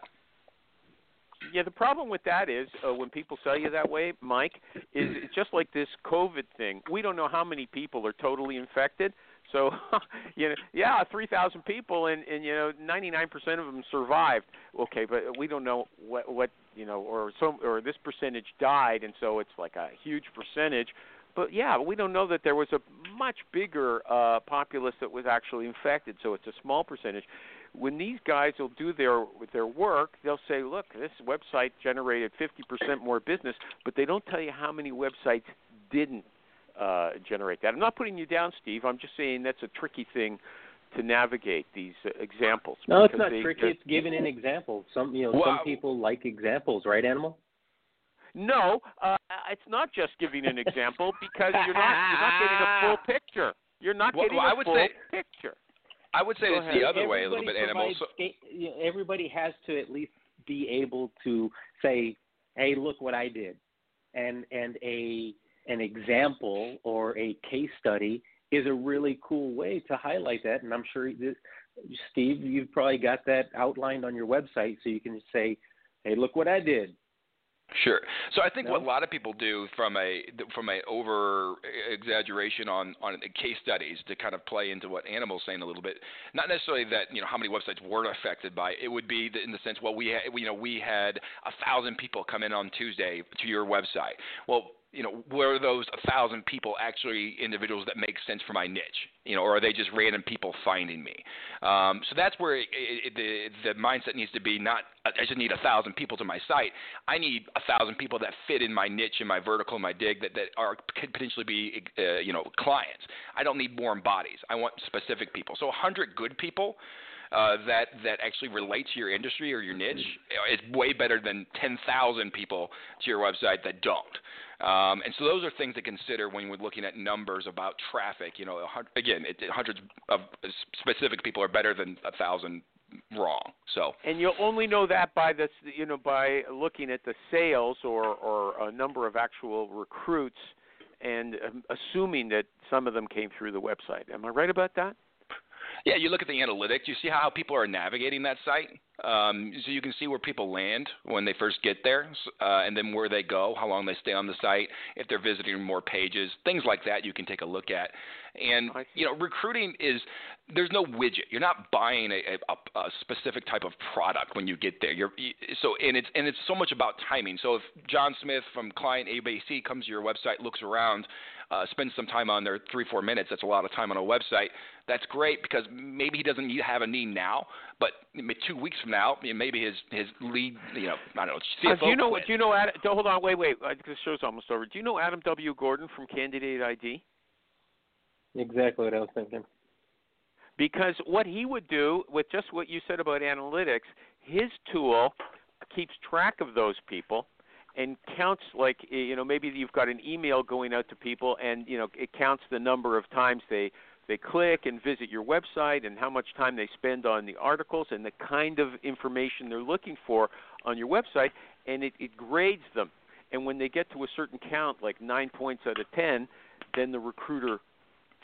Yeah, the problem with that is uh, when people sell you that way, Mike, is it's just like this COVID thing. We don't know how many people are totally infected. So, you know, yeah, 3,000 people and and you know, 99% of them survived. Okay, but we don't know what what, you know, or some or this percentage died and so it's like a huge percentage. But yeah, we don't know that there was a much bigger uh populace that was actually infected, so it's a small percentage when these guys will do their their work, they'll say, "Look, this website generated 50% more business," but they don't tell you how many websites didn't uh, generate that. I'm not putting you down, Steve. I'm just saying that's a tricky thing to navigate these uh, examples. No, it's not they, tricky. It's giving an example. Some you know well, some people like examples, right, Animal? No, uh, it's not just giving an example because you're not you're not getting a full picture. You're not well, getting well, a full say, picture. I would say Go it's ahead. the other everybody way a little bit, animal. So, everybody has to at least be able to say, "Hey, look what I did," and and a an example or a case study is a really cool way to highlight that. And I'm sure, this, Steve, you've probably got that outlined on your website, so you can say, "Hey, look what I did." Sure. So I think no? what a lot of people do from a from a over exaggeration on on case studies to kind of play into what Animal's saying a little bit. Not necessarily that you know how many websites were affected by it. it would be in the sense well we had, you know we had a thousand people come in on Tuesday to your website. Well you know, were those a thousand people actually individuals that make sense for my niche? You know, or are they just random people finding me? Um, so that's where it, it, the the mindset needs to be. Not I just need a thousand people to my site. I need a thousand people that fit in my niche, in my vertical, in my dig, that that are could potentially be uh, you know clients. I don't need warm bodies. I want specific people. So a hundred good people. Uh, that that actually relate to your industry or your niche is way better than 10,000 people to your website that don't. Um, and so those are things to consider when we're looking at numbers about traffic. You know, again, it, hundreds of specific people are better than a thousand wrong. So and you'll only know that by this, you know, by looking at the sales or or a number of actual recruits, and um, assuming that some of them came through the website. Am I right about that? Yeah, you look at the analytics. You see how people are navigating that site. Um, so you can see where people land when they first get there, uh, and then where they go, how long they stay on the site, if they're visiting more pages, things like that. You can take a look at. And you know, recruiting is there's no widget. You're not buying a, a, a specific type of product when you get there. You're so and it's and it's so much about timing. So if John Smith from client ABC comes to your website, looks around, uh, spends some time on there, three four minutes. That's a lot of time on a website. That's great because maybe he doesn't need, have a need now, but two weeks from now, maybe his his lead, you know, I don't know. CFO uh, do you know? Quit. Do you know? Adam, hold on, wait, wait. The show's almost over. Do you know Adam W. Gordon from Candidate ID? Exactly what I was thinking. Because what he would do with just what you said about analytics, his tool keeps track of those people and counts like you know maybe you've got an email going out to people and you know it counts the number of times they they click and visit your website and how much time they spend on the articles and the kind of information they're looking for on your website and it, it grades them. And when they get to a certain count like nine points out of ten then the recruiter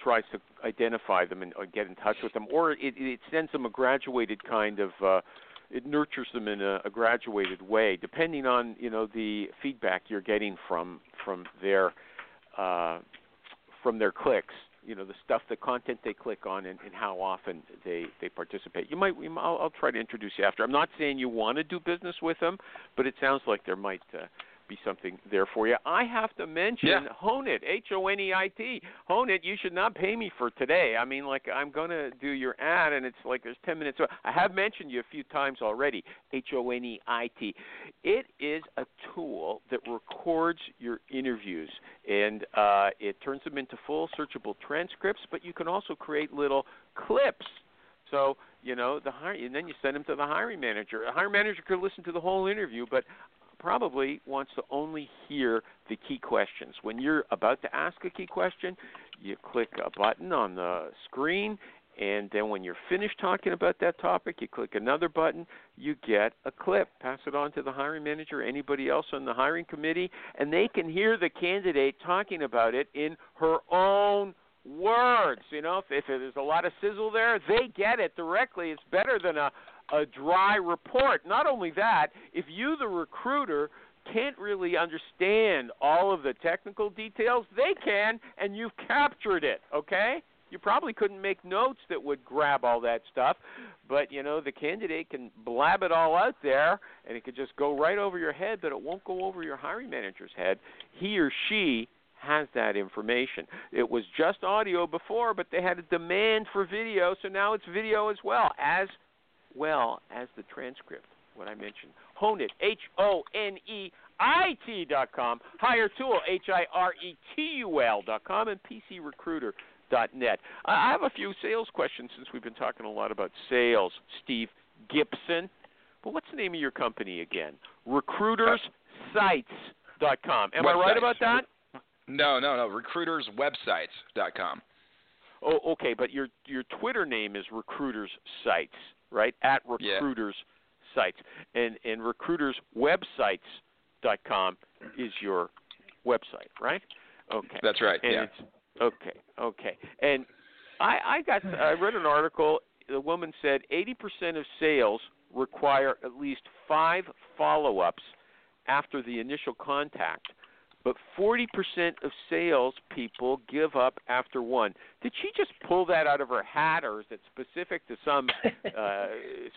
tries to identify them and get in touch with them or it, it sends them a graduated kind of uh, it nurtures them in a, a graduated way, depending on you know the feedback you're getting from from their uh, from their clicks. You know the stuff, the content they click on, and, and how often they they participate. You might, I'll, I'll try to introduce you after. I'm not saying you want to do business with them, but it sounds like there might uh, be something there for you. I have to mention yeah. HoneIt, H O N E I T. HoneIt, you should not pay me for today. I mean, like I'm going to do your ad, and it's like there's 10 minutes. I have mentioned you a few times already. H O N E I T. It is a tool that records your interviews, and uh, it turns them into full searchable transcripts. But you can also create little clips. So you know the hire, and then you send them to the hiring manager. The hiring manager could listen to the whole interview, but probably wants to only hear the key questions. When you're about to ask a key question, you click a button on the screen, and then when you're finished talking about that topic, you click another button, you get a clip. Pass it on to the hiring manager, anybody else on the hiring committee, and they can hear the candidate talking about it in her own words. You know, if, if there's a lot of sizzle there, they get it directly. It's better than a a dry report. Not only that, if you, the recruiter, can't really understand all of the technical details, they can, and you've captured it, okay? You probably couldn't make notes that would grab all that stuff, but you know the candidate can blab it all out there, and it could just go right over your head, but it won't go over your hiring manager's head. He or she has that information. It was just audio before, but they had a demand for video, so now it's video as well as well as the transcript, what I mentioned. HoneIt, H O N E I T dot com. Hiretual, H I R E T U L dot com, and PC Recruiter dot net. I have a few sales questions since we've been talking a lot about sales. Steve Gipson. But what's the name of your company again? Recruiterssites dot com. Am Websites. I right about that? No, no, no. Recruiterswebsites.com. Oh, okay, but your your Twitter name is Recruiters Sites, right? At Recruiters yeah. Sites, and and RecruitersWebsites.com is your website, right? Okay, that's right. And yeah. It's, okay, okay, and I I got I read an article. The woman said 80% of sales require at least five follow-ups after the initial contact but 40% of sales people give up after one. Did she just pull that out of her hat, or is it specific to some uh,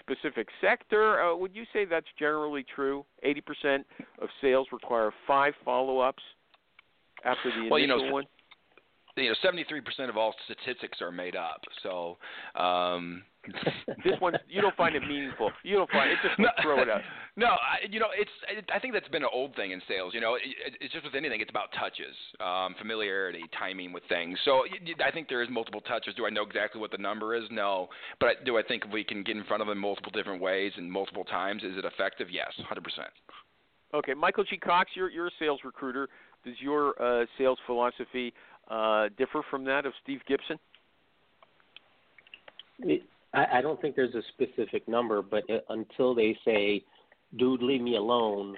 specific sector? Uh, would you say that's generally true? 80% of sales require five follow-ups after the initial well, you know, one. You know, 73% of all statistics are made up. So, um, this one you don't find it meaningful. You don't find it just no, throw it out. No, I, you know it's. It, I think that's been an old thing in sales. You know, it, it's just with anything. It's about touches, um, familiarity, timing with things. So I think there is multiple touches. Do I know exactly what the number is? No, but I, do I think if we can get in front of them multiple different ways and multiple times, is it effective? Yes, 100%. Okay, Michael G. Cox, you're you're a sales recruiter. Does your uh, sales philosophy uh, differ from that of Steve Gipson? I, I don't think there's a specific number, but it, until they say, "Dude, leave me alone,"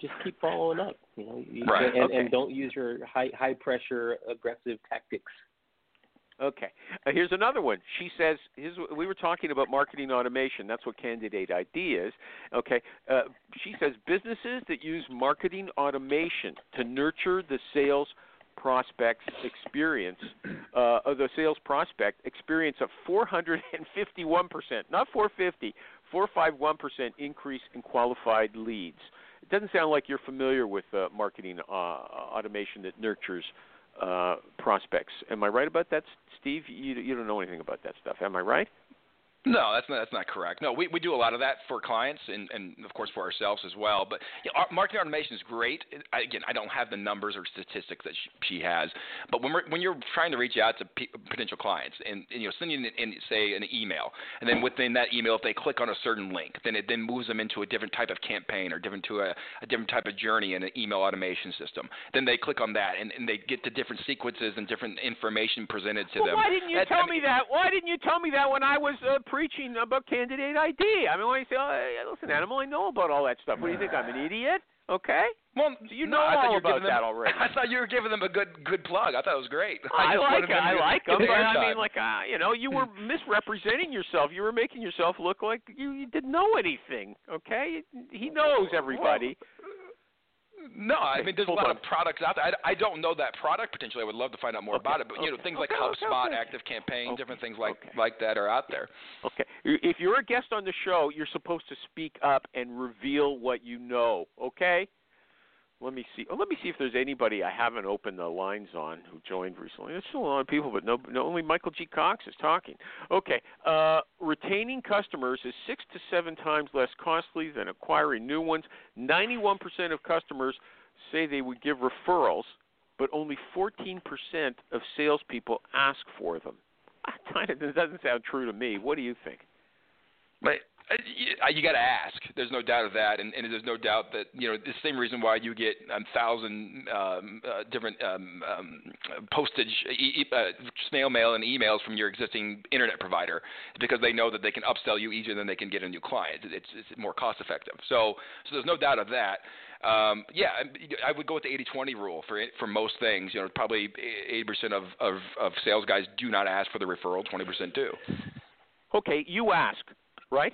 just keep following up. You know, you, right. and, okay. and don't use your high high pressure aggressive tactics. Okay. Uh, here's another one. She says, we were talking about marketing automation. That's what Candidate ID is. Okay. Uh, she says businesses that use marketing automation to nurture the sales prospect's experience, uh, of the sales prospect experience of 451%, not 450, 451% increase in qualified leads. It doesn't sound like you're familiar with uh, marketing uh, automation that nurtures uh, prospects. Am I right about that, Steve? You, you don't know anything about that stuff. Am I right? No, that's not that's not correct. No, we we do a lot of that for clients and and of course for ourselves as well. But you know, marketing automation is great. I, again, I don't have the numbers or statistics that she, she has, but when we're when you're trying to reach out to p- potential clients and, and you know sending in, in say an email, and then within that email, if they click on a certain link, then it then moves them into a different type of campaign or different to a, a different type of journey in an email automation system. Then they click on that and, and they get to different sequences and different information presented to well, them. Why didn't you That- tell I mean, me that? Why didn't you tell me that when I was uh, preaching about candidate ID? I mean, when you say, oh, listen, animal, I know about all that stuff. What do you think? I'm an idiot? Okay. Well, you no, know I thought all you were about them, that already. I thought you were giving them a good good plug. I thought it was great. I, just like it. I like them, the but I mean, like, uh, you know, you were misrepresenting yourself. You were making yourself look like you, you didn't know anything. Okay, he knows everybody. No, I mean there's a lot of products out there. I, I don't know that product potentially. I would love to find out more Okay, about it. But you know things okay, like HubSpot, okay. Active Campaign, Okay, different things like okay. like that are out there. Okay, if you're a guest on the show, you're supposed to speak up and reveal what you know. Okay. Let me see. Oh, let me see if there's anybody I haven't opened the lines on who joined recently. There's still a lot of people, but no, no only Michael G. Cox is talking. Okay, uh, retaining customers is six to seven times less costly than acquiring new ones. Ninety-one percent of customers say they would give referrals, but only fourteen percent of salespeople ask for them. That doesn't sound true to me. What do you think? But you, uh, you got to ask. There's no doubt of that, and, and there's no doubt that you know the same reason why you get a thousand um, uh, different um, um, postage, e- uh, snail mail, and emails from your existing internet provider because they know that they can upsell you easier than they can get a new client. It's, it's more cost effective. So, so there's no doubt of that. Um, yeah, I would go with the 80-20 rule for for most things. You know, probably 80% of, of of sales guys do not ask for the referral, 20% do. Okay, you ask, right?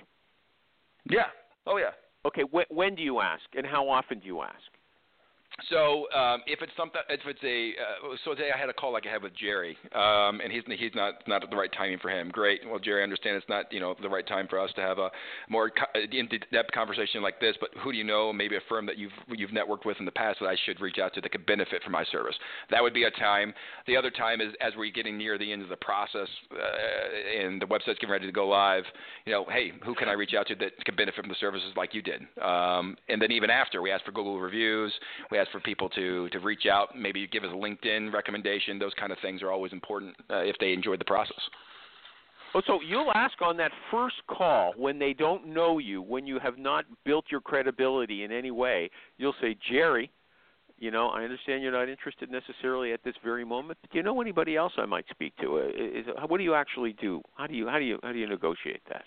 Yeah. Oh yeah. Okay. Wh- when do you ask, and how often do you ask? So um, if it's something, if it's a, uh, so today I had a call like I had with Jerry, um, and he's he's not not at the right timing for him. Great. Well, Jerry, I understand it's not you know the right time for us to have a more in-depth conversation like this. But who do you know? Maybe a firm that you've you've networked with in the past that I should reach out to that could benefit from my service. That would be a time. The other time is as we're getting near the end of the process uh, and the website's getting ready to go live. You know, hey, who can I reach out to that could benefit from the services like you did? Um, and then even after, we ask for Google reviews. We ask for people to to reach out, maybe give us a LinkedIn recommendation. Those kind of things are always important uh, if they enjoyed the process. Oh, so you'll ask on that first call when they don't know you, when you have not built your credibility in any way. You'll say, Jerry, you know, I understand you're not interested necessarily at this very moment, but do you know anybody else I might speak to? Uh, is, what do you actually do? How do you how do you how do you negotiate that?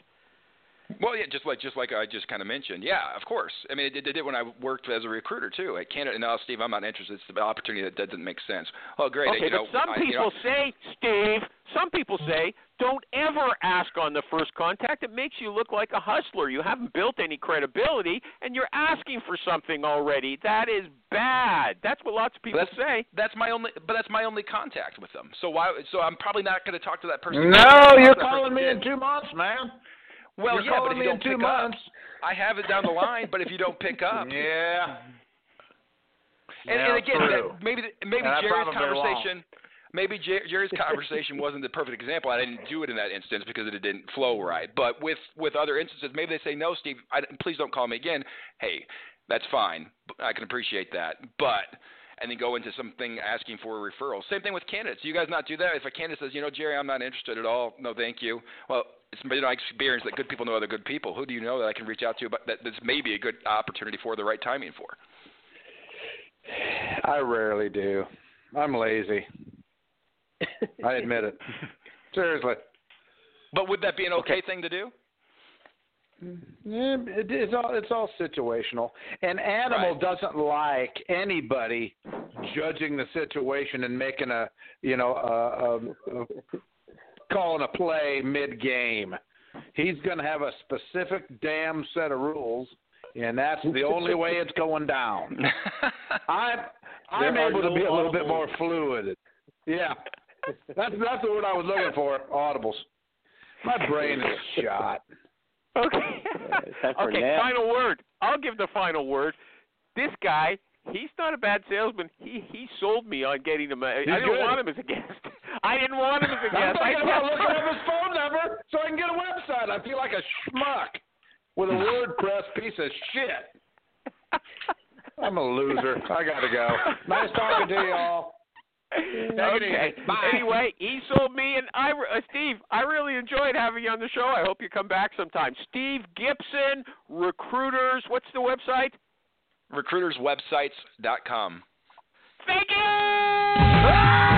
Well, yeah, just like just like I just kind of mentioned. Yeah, of course. I mean, it, it did when I worked as a recruiter too at Canada. No, uh, Steve, I'm not interested. It's the opportunity that doesn't make sense. Oh, great. Okay, you but know, some I, people you know, say, Steve. Some people say, don't ever ask on the first contact. It makes you look like a hustler. You haven't built any credibility, and you're asking for something already. That is bad. That's what lots of people that's, say. That's my only, but that's my only contact with them. So why? So I'm probably not going to talk to that person. No, you're calling me in two months, man. Well, You're yeah, but if you don't two pick months. up, I have it down the line. but if you don't pick up, yeah. And, yeah, and again, that, maybe maybe Jerry's conversation, maybe Jer- Jerry's conversation wasn't the perfect example. I didn't do it in that instance because it didn't flow right. But with with other instances, maybe they say, "No, Steve, I, please don't call me again." Hey, that's fine. I can appreciate that, but and then go into something asking for a referral. Same thing with candidates. You guys not do that? If a candidate says, you know, Jerry, I'm not interested at all. No, thank you. Well, it's been my experience that good people know other good people. Who do you know that I can reach out to? But that this may be a good opportunity for the right timing for. I rarely do. I'm lazy. I admit it. Seriously. But would that be an okay, okay. thing to do? Mm-hmm. Yeah, it, it's all it's all situational. An animal right. doesn't like anybody judging the situation and making a you know a, a, a calling a play mid game. He's going to have a specific damn set of rules, and that's the only way it's going down. I'm I'm There able to no be a little bit more fluid. Yeah, that's that's the word I was looking for. Audibles. My brain is shot. Okay. time for a okay. nap. Final word. I'll give the final word. This guy, he's not a bad salesman. He he sold me on getting him. A, I didn't good. want him as a guest. I didn't want him as a I'm guest. I thinking about kept- looking up his phone number so I can get a website. I feel like a schmuck with a WordPress piece of shit. I'm a loser. I gotta go. Nice talking to y'all. Take it okay. Bye. Anyway, he sold me, and I, uh, Steve, I really enjoyed having you on the show. I hope you come back sometime. Steve Gipson, Recruiters. What's the website? Recruiterswebsites.com. Thank you. And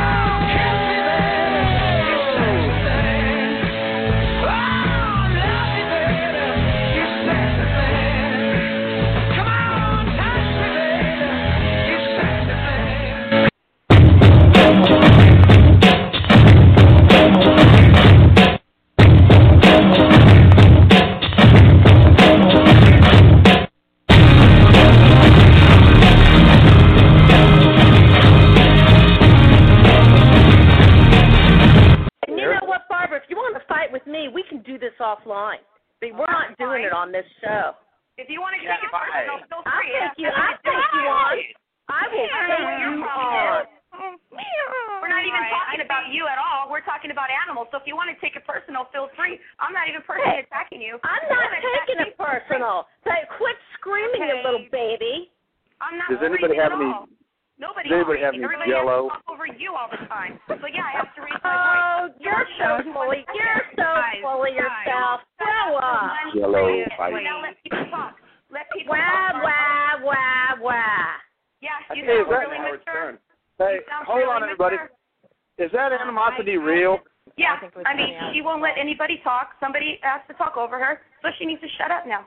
animosity real? Yeah, I I mean, she won't let anybody talk. Somebody has to talk over her, so she needs to shut up now.